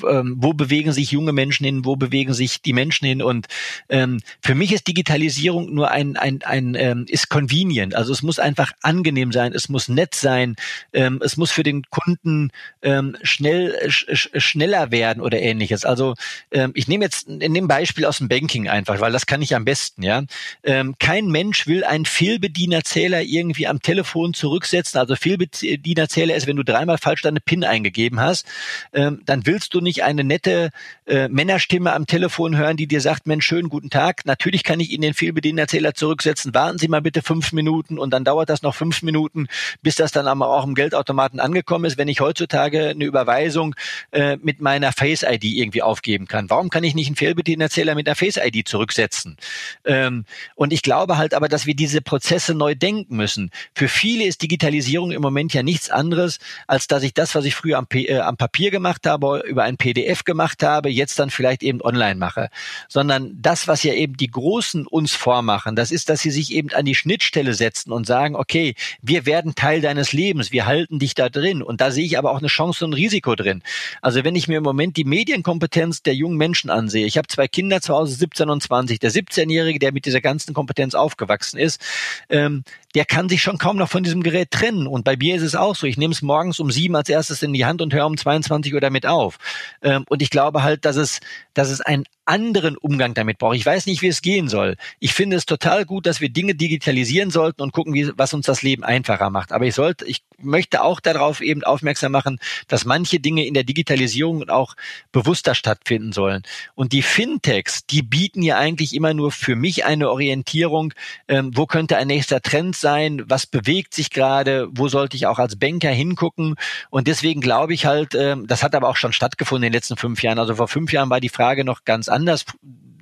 S4: ähm, wo bewegen sich junge Menschen hin? Wo bewegen sich die Menschen hin? Und ähm, für mich ist Digitalisierung nur ein ein ein ähm, ist convenient. Also es muss einfach angenehm sein. Es muss nett sein. Ähm, es muss für den Kunden ähm, schnell sch schneller werden oder ähnliches. Also ähm, ich nehme jetzt in dem Beispiel aus dem Banking einfach, weil das kann ich ja am besten, ja. Ähm, kein Mensch will einen Fehlbedienerzähler irgendwie am Telefon zurücksetzen. Also Fehlbedienerzähler ist, wenn du dreimal falsch deine PIN eingegeben hast, ähm, dann willst du nicht eine nette äh, Männerstimme am Telefon hören, die dir sagt, Mensch, schönen guten Tag. Natürlich kann ich Ihnen den Fehlbedienerzähler zurücksetzen. Warten Sie mal bitte fünf Minuten und dann dauert das noch fünf Minuten, bis das dann aber auch im Geldautomaten angekommen ist. Wenn ich heutzutage eine Überweisung äh, mit meiner Face ID irgendwie aufgeben kann, warum kann ich nicht einen Fehlbedienerzähler mit einer Face ID zurücksetzen? Ähm, und ich glaube halt aber, dass wir diese Prozesse neu denken müssen. Für viele ist Digitalisierung im Moment ja nichts anderes, als dass ich das, was ich früher am, äh, am Papier gemacht habe, über ein PDF gemacht habe, jetzt dann vielleicht eben online mache. Sondern das, was ja eben die Großen uns vormachen, das ist, dass sie sich eben an die Schnittstelle setzen und sagen, okay, wir werden Teil deines Lebens, wir halten dich da drin. Und da sehe ich aber auch eine Chance und ein Risiko drin. Also wenn ich mir im Moment die Medienkompetenz der jungen Menschen ansehe, ich habe zwei Kinder zu Hause, 17 und 20, der 17 17-Jährige, der mit dieser ganzen Kompetenz aufgewachsen ist, ähm, der kann sich schon kaum noch von diesem Gerät trennen. Und bei mir ist es auch so. Ich nehme es morgens um sieben als erstes in die Hand und höre um 22 Uhr damit auf. Ähm, und ich glaube halt, dass es, dass es ein anderen Umgang damit brauche. Ich weiß nicht, wie es gehen soll. Ich finde es total gut, dass wir Dinge digitalisieren sollten und gucken, wie, was uns das Leben einfacher macht. Aber ich sollte, ich möchte auch darauf eben aufmerksam machen, dass manche Dinge in der Digitalisierung auch bewusster stattfinden sollen. Und die Fintechs, die bieten ja eigentlich immer nur für mich eine Orientierung, ähm, wo könnte ein nächster Trend sein, was bewegt sich gerade, wo sollte ich auch als Banker hingucken. Und deswegen glaube ich halt, ähm, das hat aber auch schon stattgefunden in den letzten fünf Jahren. Also vor fünf Jahren war die Frage noch ganz anders anders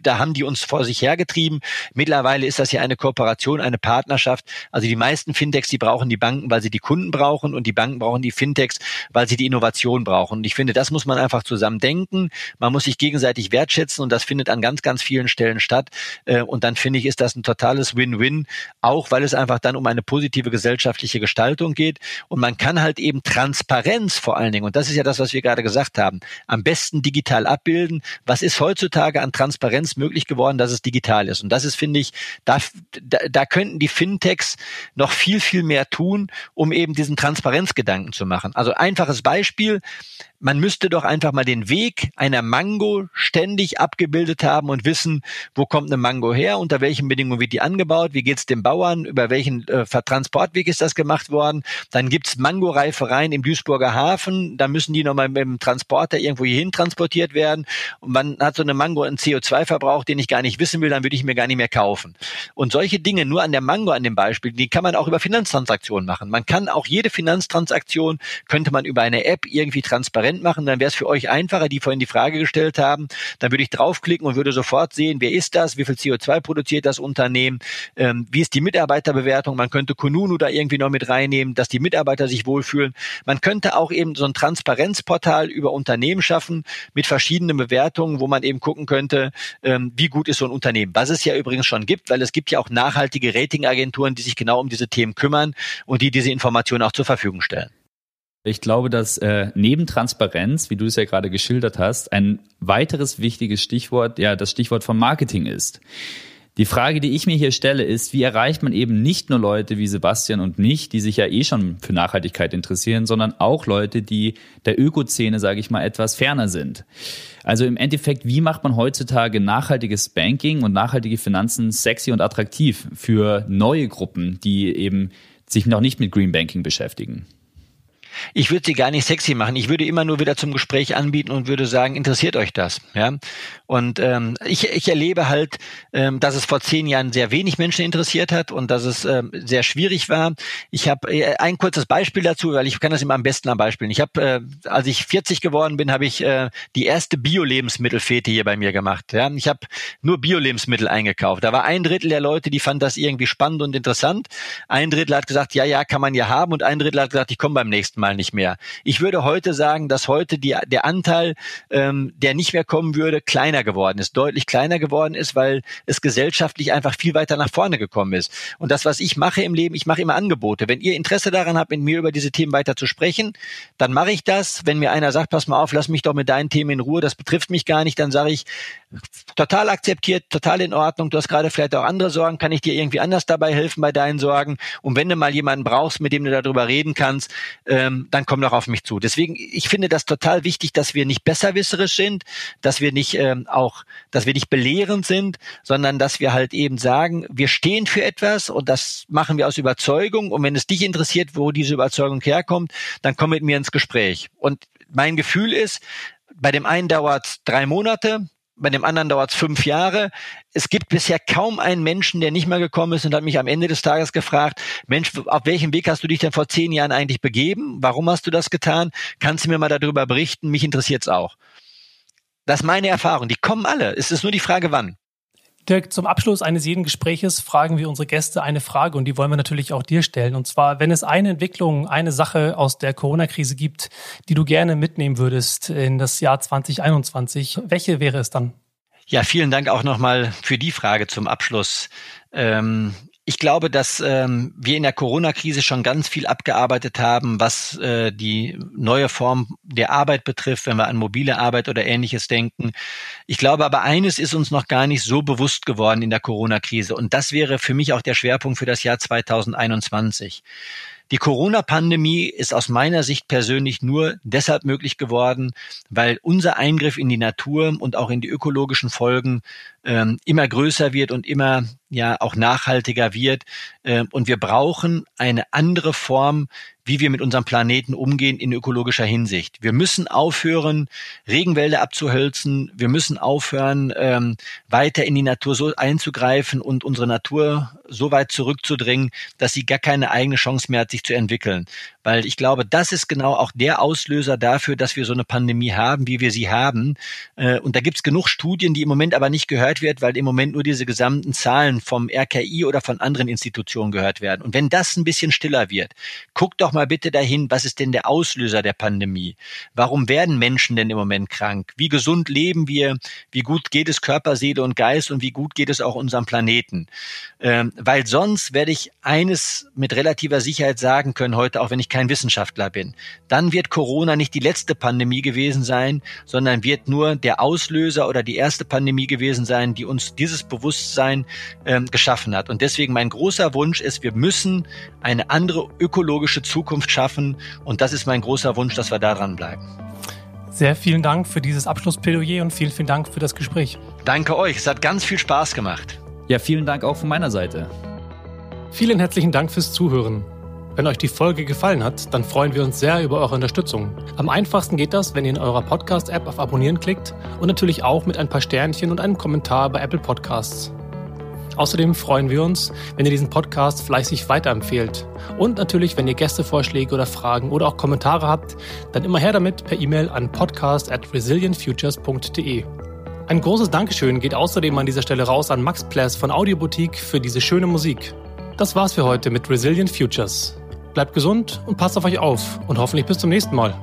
S4: da haben die uns vor sich hergetrieben. Mittlerweile ist das ja eine Kooperation, eine Partnerschaft. Also die meisten Fintechs, die brauchen die Banken, weil sie die Kunden brauchen und die Banken brauchen die Fintechs, weil sie die Innovation brauchen. Und ich finde, das muss man einfach zusammen denken. Man muss sich gegenseitig wertschätzen und das findet an ganz, ganz vielen Stellen statt. Äh, und dann finde ich, ist das ein totales Win-Win, auch weil es einfach dann um eine positive gesellschaftliche Gestaltung geht. Und man kann halt eben Transparenz vor allen Dingen, und das ist ja das, was wir gerade gesagt haben, am besten digital abbilden. Was ist heutzutage an Transparenz es möglich geworden, dass es digital ist. Und das ist, finde ich, da, da, da könnten die Fintechs noch viel, viel mehr tun, um eben diesen Transparenzgedanken zu machen. Also einfaches Beispiel, man müsste doch einfach mal den Weg einer Mango ständig abgebildet haben und wissen, wo kommt eine Mango her, unter welchen Bedingungen wird die angebaut, wie geht's dem Bauern, über welchen äh, Transportweg ist das gemacht worden. Dann gibt's Mangoreifereien im Duisburger Hafen, da müssen die nochmal mit dem Transporter irgendwo hierhin transportiert werden. Und man hat so eine Mango einen CO2-Verbrauch, den ich gar nicht wissen will, dann würde ich mir gar nicht mehr kaufen. Und solche Dinge, nur an der Mango, an dem Beispiel, die kann man auch über Finanztransaktionen machen. Man kann auch jede Finanztransaktion, könnte man über eine App irgendwie transparent transparent machen, dann wäre es für euch einfacher, die vorhin die Frage gestellt haben. Dann würde ich draufklicken und würde sofort sehen, wer ist das, wie viel CO2 produziert das Unternehmen, ähm, wie ist die Mitarbeiterbewertung. Man könnte Kununu da irgendwie noch mit reinnehmen, dass die Mitarbeiter sich wohlfühlen. Man könnte auch eben so ein Transparenzportal über Unternehmen schaffen mit verschiedenen Bewertungen, wo man eben gucken könnte, ähm, wie gut ist so ein Unternehmen. Was es ja übrigens schon gibt, weil es gibt ja auch nachhaltige Ratingagenturen, die sich genau um diese Themen kümmern und die diese Informationen auch zur Verfügung stellen.
S3: Ich glaube, dass äh, neben Transparenz, wie du es ja gerade geschildert hast, ein weiteres wichtiges Stichwort ja das Stichwort von Marketing ist. Die Frage, die ich mir hier stelle, ist, wie erreicht man eben nicht nur Leute wie Sebastian und mich, die sich ja eh schon für Nachhaltigkeit interessieren, sondern auch Leute, die der Ökozene, sage ich mal, etwas ferner sind. Also im Endeffekt, wie macht man heutzutage nachhaltiges Banking und nachhaltige Finanzen sexy und attraktiv für neue Gruppen, die eben sich noch nicht mit Green Banking beschäftigen?
S4: Ich würde sie gar nicht sexy machen. Ich würde immer nur wieder zum Gespräch anbieten und würde sagen, interessiert euch das? Ja. Und ähm, ich, ich erlebe halt, ähm, dass es vor zehn Jahren sehr wenig Menschen interessiert hat und dass es ähm, sehr schwierig war. Ich habe äh, ein kurzes Beispiel dazu, weil ich kann das immer am besten am Beispiel. Ich habe, äh, als ich 40 geworden bin, habe ich äh, die erste Bio-Lebensmittelfete hier bei mir gemacht. Ja. Ich habe nur Bio-Lebensmittel eingekauft. Da war ein Drittel der Leute, die fand das irgendwie spannend und interessant. Ein Drittel hat gesagt, ja, ja, kann man ja haben und ein Drittel hat gesagt, ich komme beim nächsten Mal mal nicht mehr. Ich würde heute sagen, dass heute die, der Anteil, ähm, der nicht mehr kommen würde, kleiner geworden ist, deutlich kleiner geworden ist, weil es gesellschaftlich einfach viel weiter nach vorne gekommen ist. Und das, was ich mache im Leben, ich mache immer Angebote. Wenn ihr Interesse daran habt, mit mir über diese Themen weiter zu sprechen, dann mache ich das. Wenn mir einer sagt, pass mal auf, lass mich doch mit deinen Themen in Ruhe, das betrifft mich gar nicht, dann sage ich, total akzeptiert, total in Ordnung. Du hast gerade vielleicht auch andere Sorgen, kann ich dir irgendwie anders dabei helfen bei deinen Sorgen? Und wenn du mal jemanden brauchst, mit dem du darüber reden kannst, ähm, dann komm doch auf mich zu. Deswegen, ich finde das total wichtig, dass wir nicht besserwisserisch sind, dass wir nicht ähm, auch, dass wir nicht belehrend sind, sondern dass wir halt eben sagen, wir stehen für etwas und das machen wir aus Überzeugung. Und wenn es dich interessiert, wo diese Überzeugung herkommt, dann komm mit mir ins Gespräch. Und mein Gefühl ist, bei dem einen dauert drei Monate, bei dem anderen dauert es fünf Jahre. Es gibt bisher kaum einen Menschen, der nicht mehr gekommen ist und hat mich am Ende des Tages gefragt, Mensch, auf welchem Weg hast du dich denn vor zehn Jahren eigentlich begeben? Warum hast du das getan? Kannst du mir mal darüber berichten? Mich interessiert's auch. Das ist meine Erfahrung. Die kommen alle. Es ist nur die Frage, wann.
S2: Dirk, zum Abschluss eines jeden Gespräches fragen wir unsere Gäste eine Frage und die wollen wir natürlich auch dir stellen. Und zwar, wenn es eine Entwicklung, eine Sache aus der Corona-Krise gibt, die du gerne mitnehmen würdest in das Jahr 2021, welche wäre es dann?
S4: Ja, vielen Dank auch nochmal für die Frage zum Abschluss. Ähm, ich glaube, dass ähm, wir in der Corona-Krise schon ganz viel abgearbeitet haben, was äh, die neue Form der Arbeit betrifft, wenn wir an mobile Arbeit oder ähnliches denken. Ich glaube aber, eines ist uns noch gar nicht so bewusst geworden in der Corona-Krise. Und das wäre für mich auch der Schwerpunkt für das Jahr 2021. Die Corona-Pandemie ist aus meiner Sicht persönlich nur deshalb möglich geworden, weil unser Eingriff in die Natur und auch in die ökologischen Folgen ähm, immer größer wird und immer ja auch nachhaltiger wird. Ähm, und wir brauchen eine andere Form, wie wir mit unserem Planeten umgehen in ökologischer Hinsicht. Wir müssen aufhören, Regenwälder abzuhölzen. Wir müssen aufhören, ähm, weiter in die Natur so einzugreifen und unsere Natur so weit zurückzudrängen, dass sie gar keine eigene Chance mehr hat, sich zu entwickeln. Weil ich glaube, das ist genau auch der Auslöser dafür, dass wir so eine Pandemie haben, wie wir sie haben. Äh, und da gibt es genug Studien, die im Moment aber nicht gehört wird, weil im Moment nur diese gesamten Zahlen Zahlen vom RKI oder von anderen Institutionen gehört werden. Und wenn das ein bisschen stiller wird, guckt doch mal bitte dahin, was ist denn der Auslöser der Pandemie? Warum werden Menschen denn im Moment krank? Wie gesund leben wir? Wie gut geht es Körper, Seele und Geist und wie gut geht es auch unserem Planeten? Ähm, weil sonst werde ich eines mit relativer Sicherheit sagen können heute, auch wenn ich kein Wissenschaftler bin. Dann wird Corona nicht die letzte Pandemie gewesen sein, sondern wird nur der Auslöser oder die erste Pandemie gewesen sein, die uns dieses Bewusstsein ähm, geschaffen hat. Und deswegen mein großer Wunsch ist, wir müssen eine andere ökologische Zukunft schaffen. Und das ist mein großer Wunsch, dass wir daran bleiben.
S2: Sehr vielen Dank für dieses Abschlussplädoyer und vielen, vielen Dank für das Gespräch.
S4: Danke euch. Es hat ganz viel Spaß gemacht.
S3: Ja, vielen Dank auch von meiner Seite.
S2: Vielen herzlichen Dank fürs Zuhören. Wenn euch die Folge gefallen hat, dann freuen wir uns sehr über eure Unterstützung. Am einfachsten geht das, wenn ihr in eurer Podcast-App auf Abonnieren klickt und natürlich auch mit ein paar Sternchen und einem Kommentar bei Apple Podcasts. Außerdem freuen wir uns, wenn ihr diesen Podcast fleißig weiterempfehlt. Und natürlich, wenn ihr Gästevorschläge oder Fragen oder auch Kommentare habt, dann immer her damit per E-Mail an podcast at resilientfutures.de. Ein großes Dankeschön geht außerdem an dieser Stelle raus an Max Pless von Audioboutique für diese schöne Musik. Das war's für heute mit Resilient Futures. Bleibt gesund und passt auf euch auf und hoffentlich bis zum nächsten Mal.